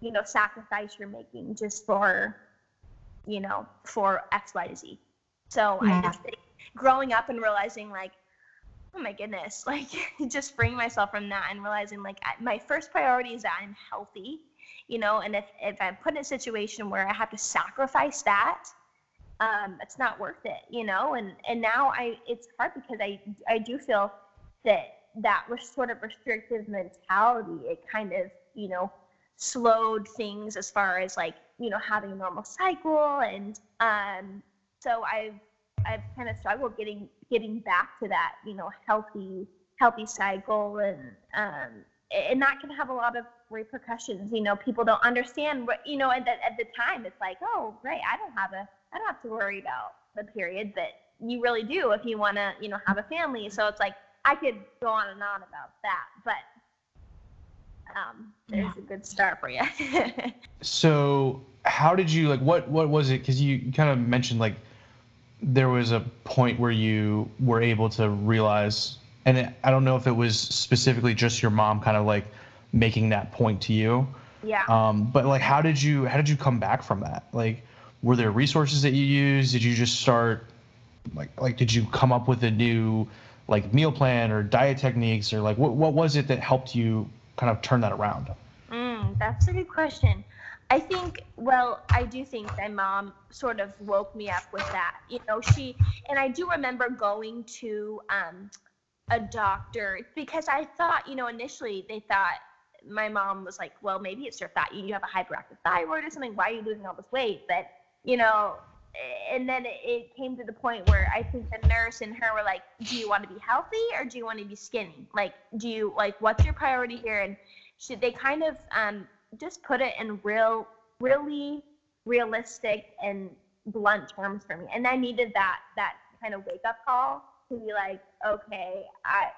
you know sacrifice you're making just for you know for x y z so yeah. i just think growing up and realizing like oh my goodness like just freeing myself from that and realizing like I, my first priority is that i'm healthy you know and if, if i'm put in a situation where i have to sacrifice that um, it's not worth it you know? And and now i it's hard because i i do feel that that was sort of restrictive mentality it kind of you know slowed things as far as like you know having a normal cycle. And um so i've i've kind of struggled getting getting back to that you know healthy healthy cycle. And um and that can have a lot of repercussions. You know people don't understand what you know at the, at the time it's like oh great i don't have a i don't have to worry about the period but you really do if you want to you know have a family. So it's like i could go on and on about that but um, there's yeah. a good start for you. so how did you like what what was it? Because you, you kind of mentioned like there was a point where you were able to realize and it, i don't know if it was specifically just your mom kind of like making that point to you. Yeah. Um but like how did you how did you come back from that? Like were there resources that you used did you just start like like did you come up with a new like meal plan or diet techniques or like what, what was it that helped you kind of turn that around? Mm, that's a good question. I think, well, I do think my mom sort of woke me up with that. You know, she, and I do remember going to um, a doctor because I thought, you know, initially they thought my mom was like, well, maybe it's your fat, you have a hyperactive thyroid or something. Why are you losing all this weight? But, you know, and then it came to the point where I think the nurse and her were like, "Do you want to be healthy or do you want to be skinny? Like, do you like what's your priority here?" And she, they kind of um, just put it in real, really realistic and blunt terms for me, and I needed that that kind of wake up call to be like, "Okay, I."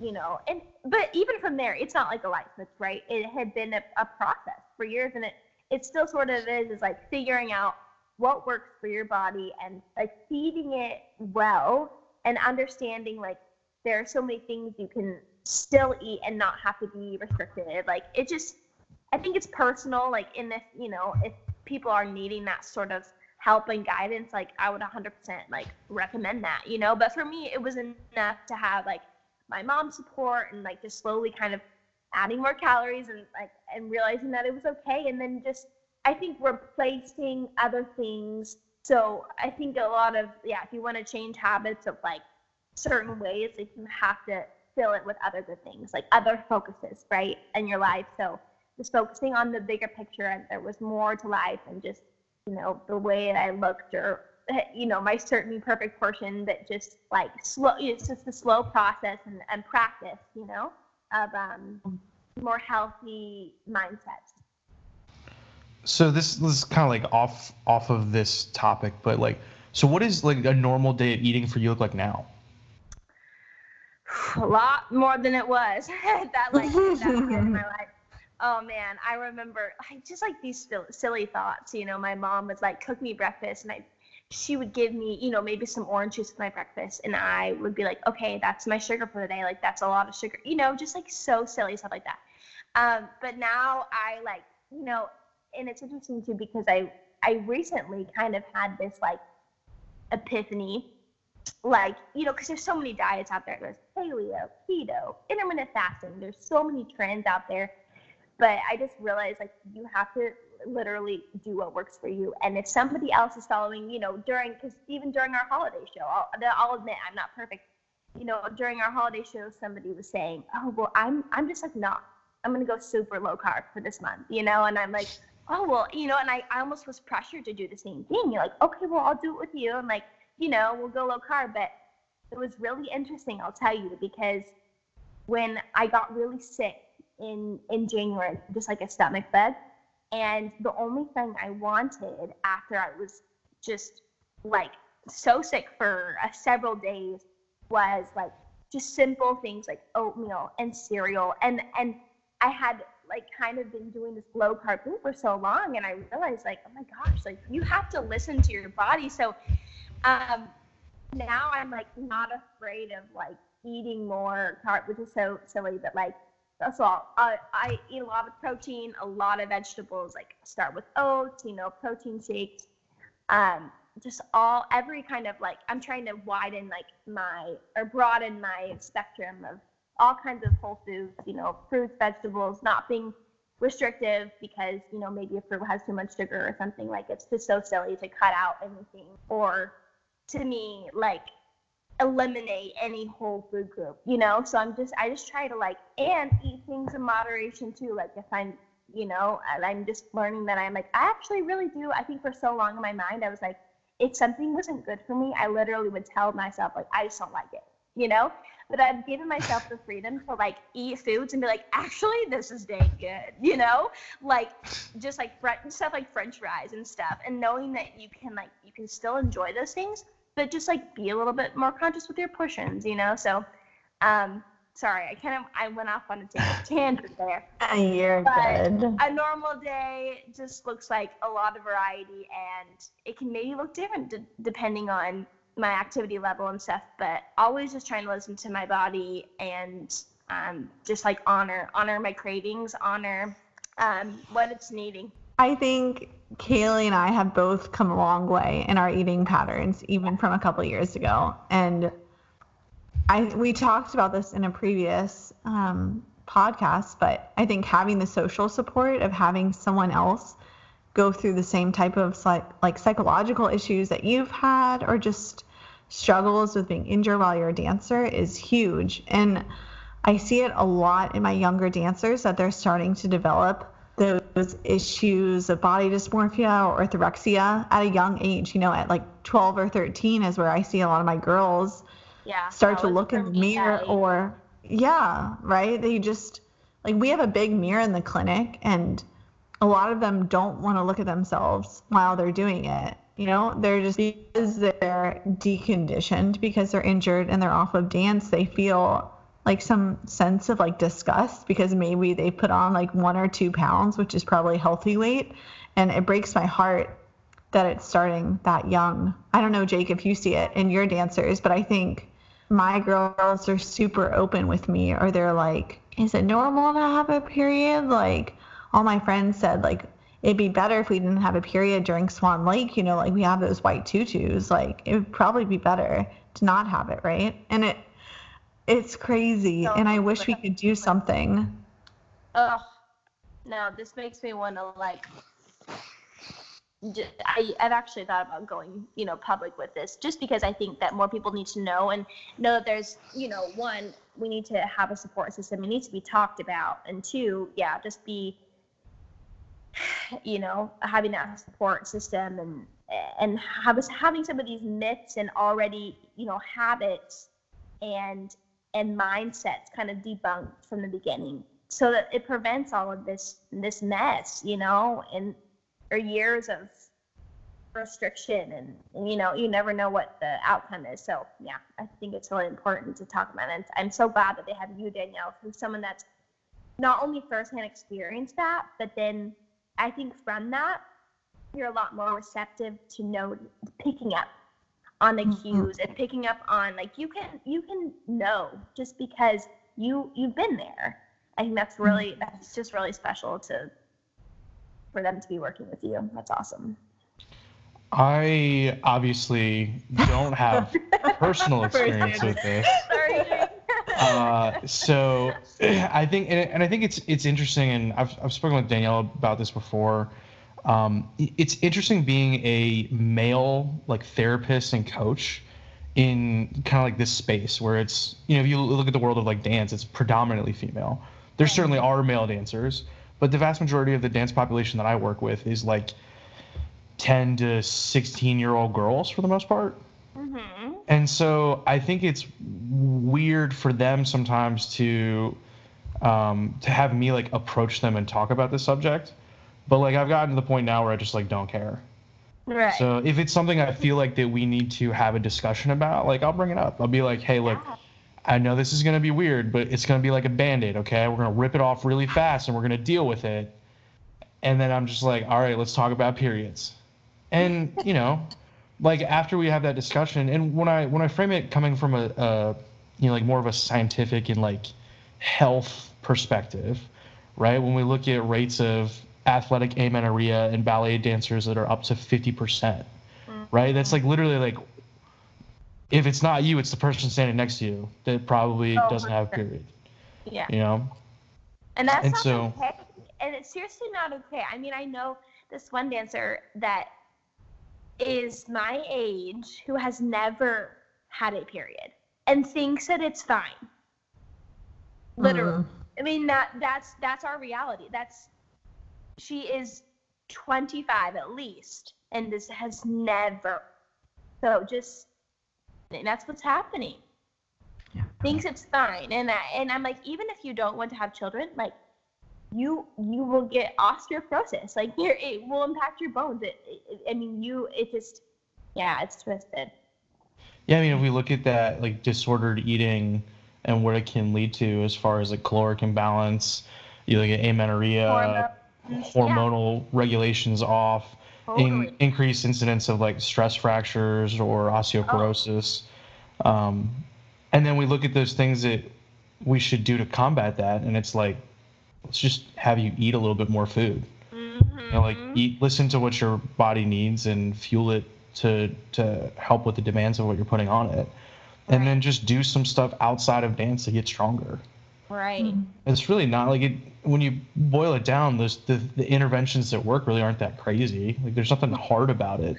You know, and but even from there, it's not like a switch, right? It had been a, a process for years, and it it still sort of is is like figuring out what works for your body and like feeding it well and understanding like there are so many things you can still eat and not have to be restricted. Like it just, I think it's personal. Like in this, you know, if people are needing that sort of help and guidance, like I would 100% like recommend that, you know. But for me, it was enough to have like my mom's support and like just slowly kind of adding more calories and like and realizing that it was okay, and then just I think replacing other things. So I think a lot of yeah, if you want to change habits of like certain ways, like you have to fill it with other good things, like other focuses, right, in your life. So just focusing on the bigger picture, and there was more to life than just you know the way that I looked or you know my certain perfect portion that just like slow. It's just a slow process and, and practice, you know, of um, more healthy mindsets so this, this is kind of like off off of this topic, but like, so what is like a normal day of eating for you look like now? A lot more than it was. that like that in my life. Oh man, I remember I just like these silly thoughts. You know, my mom was like, cook me breakfast, and I, she would give me, you know, maybe some orange juice with my breakfast, and I would be like, okay, that's my sugar for the day. Like that's a lot of sugar. You know, just like so silly stuff like that. Um, but now I like, you know, and it's interesting too because I I recently kind of had this like epiphany, like you know, because there's so many diets out there. There's paleo, keto, intermittent fasting. There's so many trends out there, but I just realized like you have to literally do what works for you. And if somebody else is following, you know, during because even during our holiday show, I'll, I'll admit I'm not perfect. You know, during our holiday show, somebody was saying, "Oh, well, I'm I'm just like not. I'm gonna go super low carb for this month," you know, and I'm like, oh well you know and I, I almost was pressured to do the same thing. You're like okay well i'll do it with you and like you know we'll go low carb. But it was really interesting i'll tell you because when i got really sick in in january just like a stomach bug and the only thing i wanted after i was just like so sick for uh, several days was like just simple things like oatmeal and cereal. And and i had like kind of been doing this low carb thing for so long, and I realized like, oh my gosh, like you have to listen to your body. So um, now I'm like not afraid of like eating more carb, which is so silly, but like that's all. I, I eat a lot of protein, a lot of vegetables. Like start with oats, you know, protein shakes. Um, just all every kind of like I'm trying to widen like my or broaden my spectrum of all kinds of whole foods, you know, fruits, vegetables, not being restrictive because, you know, maybe a fruit has too much sugar or something like it's just so silly to cut out anything or to me like eliminate any whole food group, you know? So I'm just I just try to like and eat things in moderation too. Like if I'm you know, I'm just learning that I'm like, I actually really do. I think for so long in my mind, I was like, if something wasn't good for me, I literally would tell myself, like, I just don't like it, you know? But I've given myself the freedom to like eat foods and be like, actually, this is dang good, you know? Like, just like French stuff like French fries and stuff. And knowing that you can, like, you can still enjoy those things, but just like be a little bit more conscious with your portions, you know? So, um, sorry, I kind of I went off on a tangent there. You're but good. A normal day just looks like a lot of variety, and it can maybe look different d- depending on my activity level and stuff. But always just trying to listen to my body and um, just like honor honor my cravings, honor um, what it's needing. I think Kaylee and I have both come a long way in our eating patterns, even from a couple years ago, and I we talked about this in a previous um, podcast, but I think having the social support of having someone else go through the same type of like like psychological issues that you've had, or just struggles with being injured while you're a dancer, is huge. And I see it a lot in my younger dancers that they're starting to develop those issues of body dysmorphia or orthorexia at a young age. You know, at like 12 or 13 is where I see a lot of my girls yeah start to look in the mirror or yeah right they just like we have a big mirror in the clinic and a lot of them don't want to look at themselves while they're doing it you know? They're just because they're deconditioned because they're injured and they're off of dance they feel like some sense of like disgust because maybe they put on like one or two pounds which is probably healthy weight and it breaks my heart that it's starting that young. I don't know jake if you see it in your dancers but i think my girls are super open with me or they're like is it normal to have a period? Like all my friends said like it'd be better if we didn't have a period during swan lake you know like we have those white tutus like it would probably be better to not have it right and it it's crazy and i wish we could do something oh no this makes me want to like I, have actually thought about going, you know, public with this just because I think that more people need to know and know that there's, you know, one, we need to have a support system. It needs to be talked about. And two, yeah, just be, you know, having that support system and, and have, having some of these myths and already, you know, habits and, and mindsets kind of debunked from the beginning. So that it prevents all of this, this mess, you know, and, or years of restriction and, and, you know you never know what the outcome is. So yeah i think it's really important to talk about it. I'm so glad that they have you danielle who's someone that's not only firsthand experienced that but then i think from that you're a lot more receptive to know picking up on the mm-hmm. cues and picking up on like you can you can know just because you you've been there i think that's really mm-hmm. that's just really special to for them to be working with you that's awesome I obviously don't have personal experience with this. Uh, so I think, and I think it's it's interesting, and I've I've spoken with Danielle about this before. Um, it's interesting being a male like therapist and coach in kind of like this space where it's you know if you look at the world of like dance, it's predominantly female. There certainly are male dancers, but the vast majority of the dance population that I work with is like 10 to 16 year old girls for the most part. Mm-hmm. And so I think it's weird for them sometimes to um, to have me like approach them and talk about this subject. But like I've gotten to the point now where I just like don't care. Right. So if it's something I feel like that we need to have a discussion about, like I'll bring it up. I'll be like, hey, look, I know this is going to be weird, but it's going to be like a band aid, okay? We're going to rip it off really fast and we're going to deal with it. And then I'm just like, all right, let's talk about periods. And, you know, like after we have that discussion, and when I when I frame it coming from a, a you know like more of a scientific and like health perspective, right? When we look at rates of athletic amenorrhea and ballet dancers that are up to 50%, percent mm-hmm. right? That's like literally like if it's not you, it's the person standing next to you that probably Oh, doesn't have sure. period. Yeah. You know? And that's And not so- okay. And it's seriously not okay. I mean, I know this one dancer that is my age who has never had a period and thinks that it's fine. Literally. Mm. I mean that that's that's our reality. That's she is 25 at least and this has never. So just and that's what's happening Yeah. thinks it's fine and I, and I'm like even if you don't want to have children like you you will get osteoporosis. Like here it will impact your bones. It, it, I mean you it just yeah it's twisted. Yeah, I mean, if we look at that, like disordered eating and what it can lead to as far as like caloric imbalance, you look at amenorrhea, hormonal regulations off, yeah, in, increased incidence of like stress fractures or osteoporosis. Um, and then we look at those things that we should do to combat that, and it's like, let's just have you eat a little bit more food. You know, like Mhm. eat, listen to what your body needs and fuel it to to help with the demands of what you're putting on it, and Right. then just do some stuff outside of dance to get stronger. right It's really not like it when you boil it down. Those the, the interventions that work really aren't that crazy. Like there's nothing hard about it,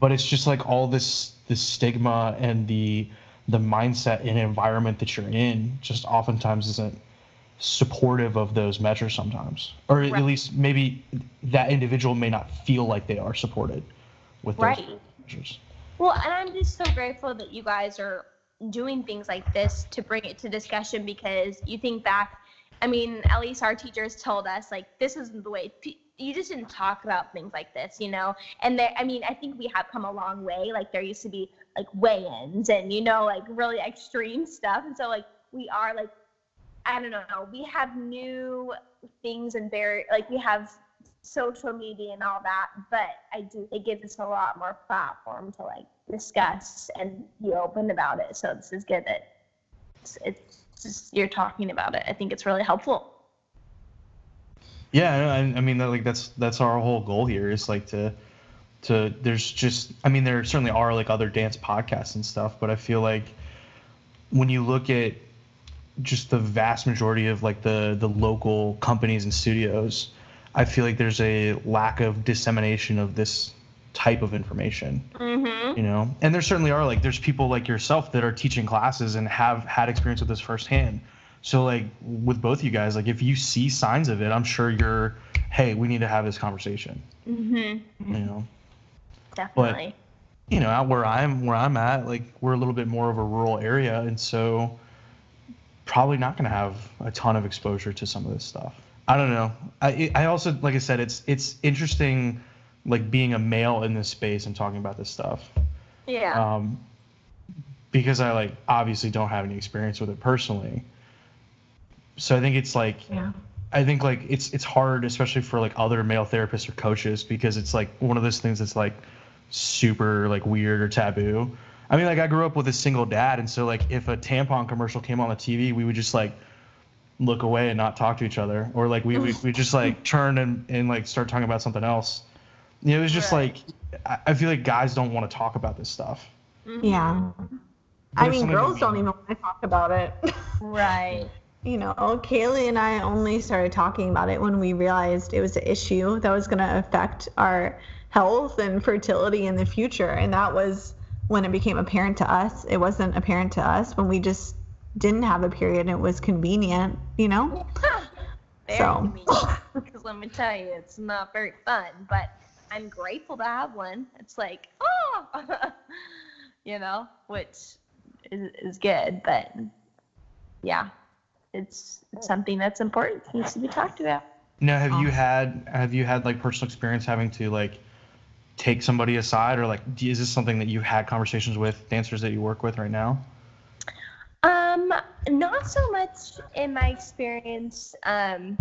but it's just like all this this stigma and the the mindset and environment that you're in just oftentimes isn't supportive of those measures sometimes, or at least maybe that individual may not feel like they are supported with those Right. measures. Well, and I'm just so grateful that you guys are doing things like this to bring it to discussion because you think back, I mean, at least our teachers told us, like, this isn't the way. You just didn't talk about things like this, you know? And there, I mean, I think we have come a long way. Like, there used to be like weigh ins and, you know, like really extreme stuff. And so, like, we are like, I don't know, we have new things and very, like, we have social media and all that, but I do it gives us a lot more platform to like discuss and be open about it. So this is good that it's, it's just you're talking about it. I think it's really helpful. Yeah, I, I mean, like that's that's our whole goal here is like to to there's just I mean there certainly are like other dance podcasts and stuff, but I feel like when you look at just the vast majority of like the the local companies and studios, I feel like there's a lack of dissemination of this type of information Mm-hmm. you know and there certainly are like there's people like yourself that are teaching classes and have had experience with this firsthand so like with both you guys like if you see signs of it i'm sure you're hey we need to have this conversation Mm-hmm. you know Definitely. But, you know out where i'm where i'm at like we're a little bit more of a rural area and so probably not going to have a ton of exposure to some of this stuff i don't know i i also like i said it's it's interesting like being a male in this space and talking about this stuff yeah. um, because I like obviously don't have any experience with it personally. So I think it's like Yeah. I think like it's it's hard, especially for like other male therapists or coaches, because it's like one of those things that's like super like weird or taboo. I mean, like I grew up with a single dad, and so like if a tampon commercial came on the TV, we would just like look away and not talk to each other, or like we would we just like turn and and like start talking about something else. You know, it was just Right. like I, I feel like guys don't want to talk about this stuff. Mm-hmm. Yeah. But I mean, girls don't even want to talk about it. Right. you know, Kaley and I only started talking about it when we realized it was an issue that was going to affect our health and fertility in the future. And that was when it became apparent to us. It wasn't apparent to us when we just didn't have a period and it was convenient, you know? Very So. convenient. Because let me tell you, it's not very fun, but I'm grateful to have one. It's like, oh, you know, which is, is good. But yeah, it's, it's something that's important. It needs to be talked about. Now, have you um, had have you had like personal experience having to like take somebody aside, or like is this something that you've had conversations with dancers that you work with right now? Um, not so much in my experience um,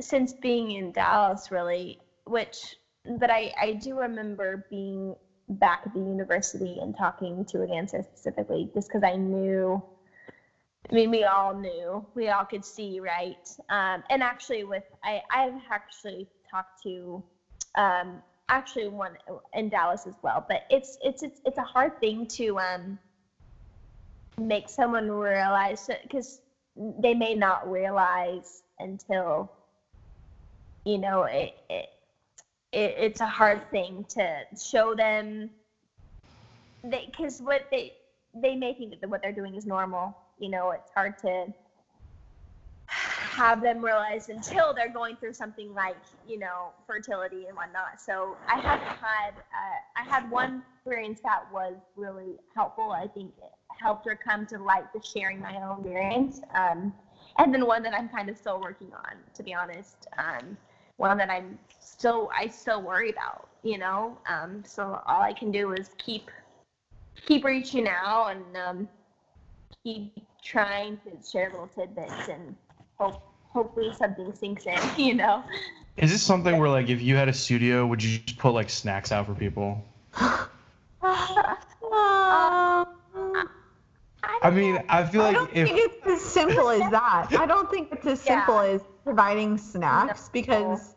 since being in Dallas, really. Which, but I I do remember being back at the university and talking to a dancer specifically, just because I knew. I mean, we all knew, we all could see, right? Um, and actually, with I I've actually talked to um, actually one in Dallas as well, but it's it's it's it's a hard thing to um make someone realize because they may not realize until you know it, it, it it's a hard thing to show them because what they they may think that what they're doing is normal you know it's hard to have them realize until they're going through something like you know fertility and whatnot. So i have had uh, i had one experience that was really helpful. I think it helped her come to light the sharing my own experience um, and then one that i'm kind of still working on to be honest um, one that i'm still i still worry about you know? Um, so all i can do is keep keep reaching out and um, keep trying to share little tidbits and hope hopefully something sinks in, you know. Is this something where like if you had a studio, would you just put like snacks out for people? Um, I mean, I feel like I like don't if think it's as simple as that. I don't think it's as Yeah. simple as providing snacks No. because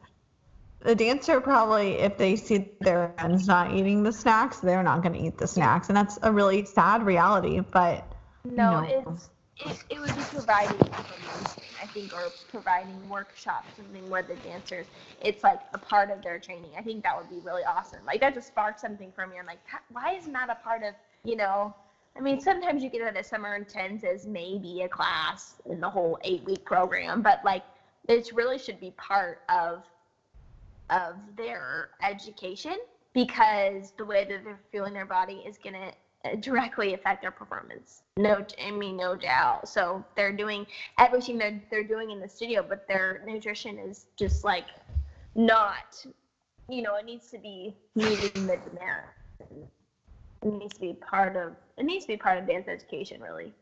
the dancer probably, if they see their friends not eating the snacks, they're not going to eat the snacks, and that's a really sad reality. But No, No. it's it, it would be providing information, I think, or providing workshops, something where the dancers, it's like a part of their training. I think that would be really awesome. Like that just sparked something for me. I'm like, why isn't that a part of, you know? I mean, sometimes you get it at summer intense as maybe a class in the whole eight week program, but like it really should be part of of their education because the way that they're feeling their body is gonna directly affect their performance. No, I mean no doubt. So they're doing everything they're they're doing in the studio, but their nutrition is just like not. You know, it needs to be meeting the demand. It needs to be part of. It needs to be part of dance education, really.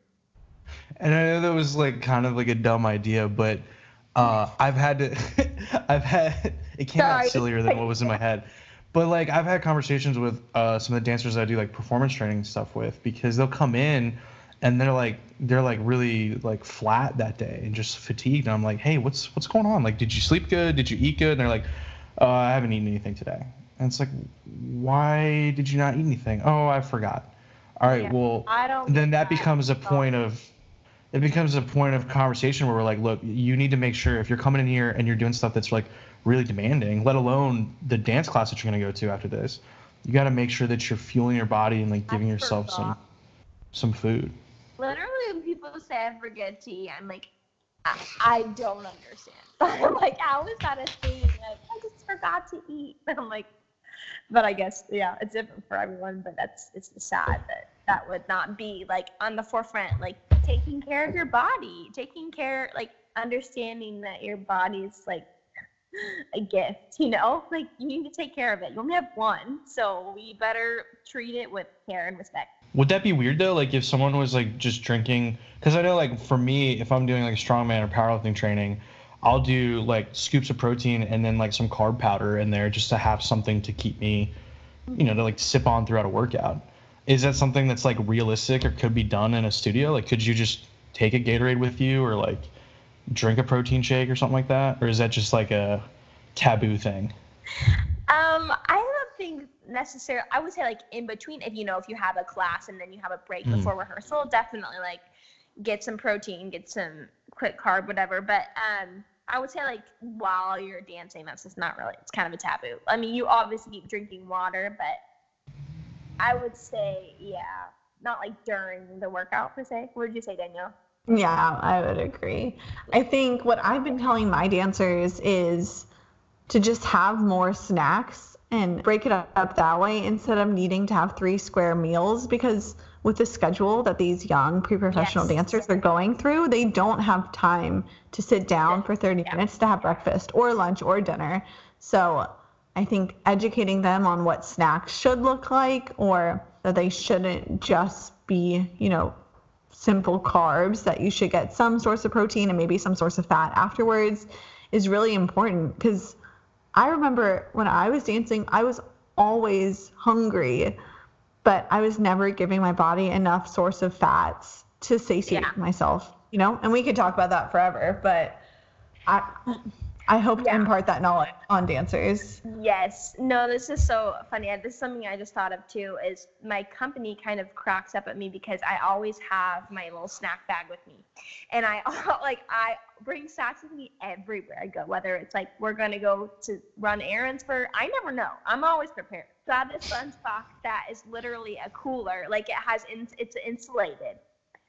And I know that was like kind of like a dumb idea, but uh, I've had to, I've had it came out Sorry. sillier than what was in my head. But like I've had conversations with uh, some of the dancers I do like performance training stuff with because they'll come in and they're like they're like really like flat that day and just fatigued. And I'm like, hey, what's what's going on? Like, did you sleep good? Did you eat good? And they're like, uh, I haven't eaten anything today. And it's like, why did you not eat anything? Oh, I forgot. All right, Yeah. well, I don't. then get that becomes a point of it becomes a point of conversation where we're like look you need to make sure if you're coming in here and you're doing stuff that's like really demanding let alone the dance class that you're going to go to after this you got to make sure that you're fueling your body and like giving yourself some some food Literally, when people say I forget to eat, I'm like, I, I don't understand. I'm like, how is that a thing? Like, I just forgot to eat. And I'm like, but I guess yeah, it's different for everyone. But that's it's sad that that would not be like on the forefront, like taking care of your body, taking care, like understanding that your body's like a gift. You know, like you need to take care of it. You only have one, so we better treat it with care and respect. would that be weird though like if someone was like just drinking because i know like for me if i'm doing like strongman or powerlifting training i'll do like scoops of protein and then like some carb powder in there just to have something to keep me you know to like sip on throughout a workout is that something that's like realistic or could be done in a studio like could you just take a gatorade with you or like drink a protein shake or something like that or is that just like a taboo thing Um, I don't think necessarily. I would say like in between, if you know, if you have a class and then you have a break Mhm. before rehearsal, definitely like get some protein, get some quick carb, whatever. But um, I would say like while you're dancing, that's just not really. It's kind of a taboo. I mean, you obviously keep drinking water, but I would say yeah, not like during the workout per se. What did you say, Danielle? Yeah, I would agree. I think what I've been telling my dancers is to just have more snacks and break it up that way instead of needing to have three square meals because with the schedule that these young pre-professional Yes. dancers are going through, they don't have time to sit down for 30 Yeah. minutes to have breakfast or lunch or dinner. So I think educating them on what snacks should look like or that they shouldn't just be, you know, simple carbs that you should get some source of protein and maybe some source of fat afterwards is really important because I remember when I was dancing, I was always hungry, but I was never giving my body enough source of fats to satiate yeah. myself, you know? And we could talk about that forever, but I I hope yeah. to impart that knowledge on dancers. Yes. No, this is so funny. This is something I just thought of too. Is my company kind of cracks up at me because I always have my little snack bag with me, and I like I bring snacks with me everywhere I go. Whether it's like we're gonna go to run errands for, I never know. I'm always prepared. So I have this lunchbox that is literally a cooler. Like it has, in, it's insulated.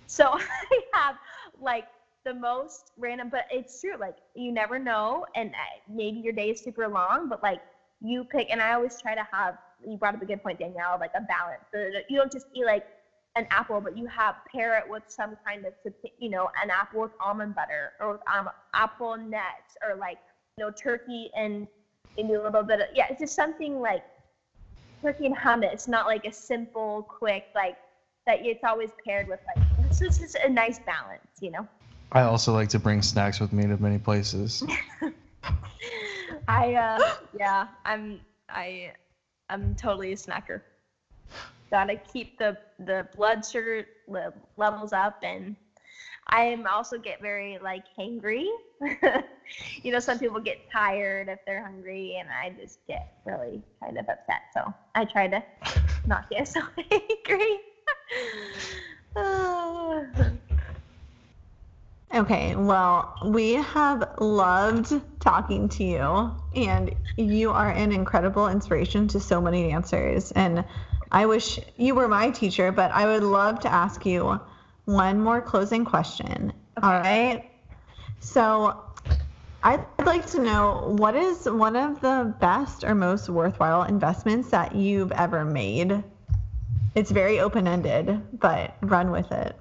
So I have like the most random, but it's true. Like you never know, and uh, maybe your day is super long, but like you pick. And I always try to have. You brought up a good point, Danielle. Like a balance. So you don't just eat like an apple, but you have pair it with some kind of, you know, an apple with almond butter or with um, apple nuts or like, you know, turkey and maybe a little bit of, yeah, it's just something like turkey and hummus, not like a simple, quick, like that it's always paired with like, this is just a nice balance, you know? I also like to bring snacks with me to many places. I uh yeah, I'm I I'm totally a snacker. Gotta keep the the blood sugar levels up and I also get very like hangry. you know, some people get tired if they're hungry, and I just get really kind of upset. So I try to not get so angry. Okay, well, we have loved talking to you, and you are an incredible inspiration to so many dancers. And I wish you were my teacher, but I would love to ask you one more closing question. Okay. All right. So, I'd like to know what is one of the best or most worthwhile investments that you've ever made? It's very open ended, but run with it.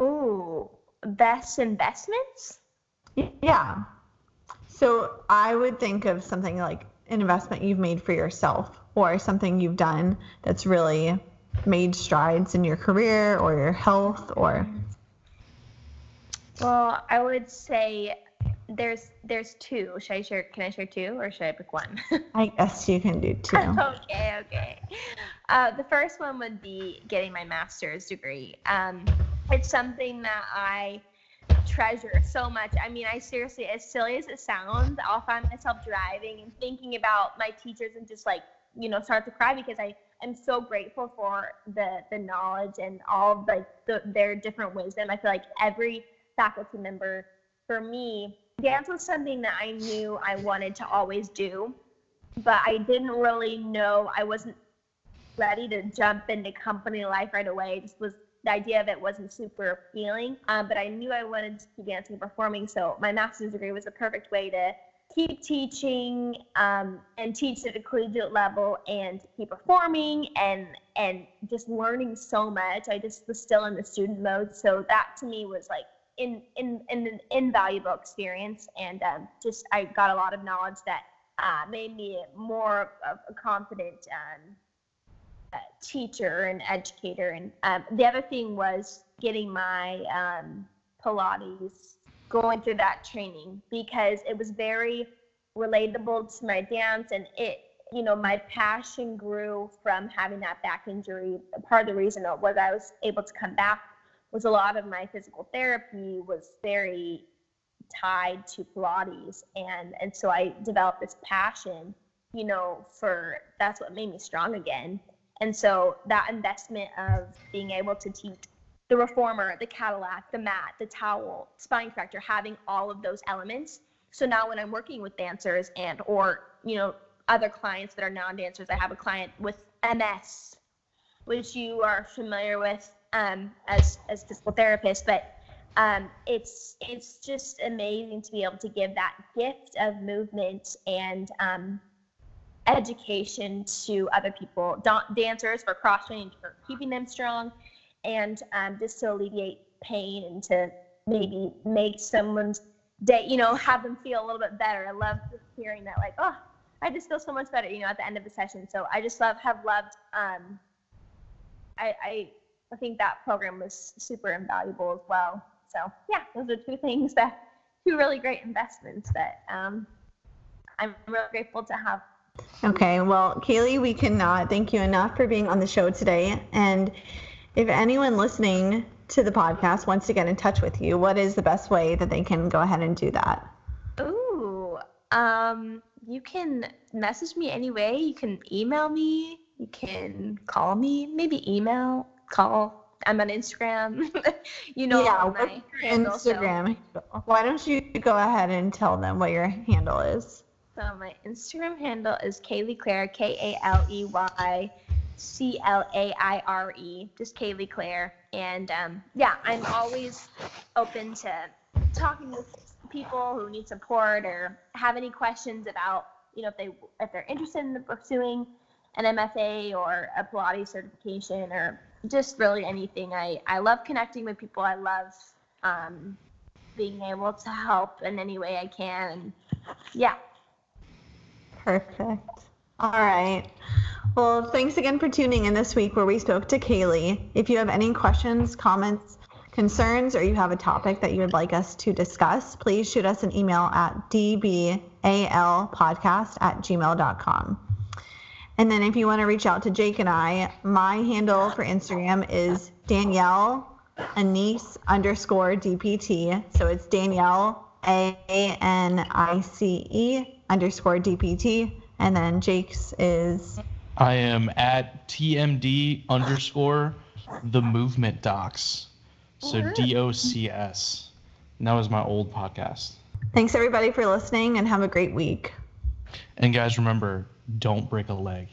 Ooh best investments? Yeah. So I would think of something like an investment you've made for yourself or something you've done that's really made strides in your career or your health or well i would say there's there's two. Should i share can i share two or should i pick one? I guess you can do two. Okay okay. Uh, the first one would be getting my master's degree. Um, it's something that I treasure so much. I mean, I seriously, as silly as it sounds, I'll find myself driving and thinking about my teachers and just like, you know, start to cry because I am so grateful for the the knowledge and all like the, their different wisdom. I feel like every faculty member, for me, dance was something that I knew I wanted to always do, but I didn't really know I wasn't ready to jump into company life right away. Just was the idea of it wasn't super appealing. Um, but I knew I wanted to keep dancing and performing, so my master's degree was the perfect way to keep teaching um, and teach at a collegiate level and keep performing and and just learning so much. I just was still in the student mode, so that to me was like in in, in an invaluable experience, and um, just I got a lot of knowledge that uh, made me more of a confident um, teacher and educator. And um, the other thing was getting my um, Pilates, going through that training because it was very relatable to my dance and it you know my passion grew from having that back injury. Part of the reason was i was able to come back was a lot of my physical therapy was very tied to pilates. And and so i developed this passion you know for that's what made me strong again and so that investment of being able to teach the reformer, the Cadillac, the mat, the towel, spine corrector, having all of those elements. So now when I'm working with dancers and or you know other clients that are non-dancers, I have a client with MS, which you are familiar with um, as as physical therapist, but um, it's it's just amazing to be able to give that gift of movement and um, education to other people, dancers for cross training, for keeping them strong, and um, just to alleviate pain and to maybe make someone's day, you know, have them feel a little bit better. I love hearing that, like, oh, I just feel so much better, you know, at the end of the session. So I just love, have loved, um, I, I I think that program was super invaluable as well. So yeah, those are two things that two really great investments that um, I'm really grateful to have. Okay, well, Kaley, we cannot thank you enough for being on the show today. And if anyone listening to the podcast wants to get in touch with you, what is the best way that they can go ahead and do that? Ooh, um, you can message me anyway. You can email me. You can call me. Maybe email, call. I'm on Instagram. you know yeah, my handle, Instagram. So. Why don't you go ahead and tell them what your handle is? So my Instagram handle is Kaley Claire, K A L E Y C L A I R E, just Kaley Claire. And um, yeah, I'm always open to talking with people who need support or have any questions about, you know, if they if they're interested in pursuing an MFA or a Pilates certification or just really anything. I I love connecting with people. I love um, being able to help in any way I can. And yeah. Perfect. All right. Well, thanks again for tuning in this week where we spoke to Kaley. If you have any questions, comments, concerns, or you have a topic that you would like us to discuss, please shoot us an email at dbalpodcast at gmail.com. And then if you want to reach out to Jake and I, my handle for Instagram is Danielle Anice underscore DPT. So it's Danielle A N I C E underscore DPT. And then Jake's is I am at TMD underscore the movement docs. So D O C S. And that was my old podcast. Thanks everybody for listening and have a great week. And guys, remember don't break a leg.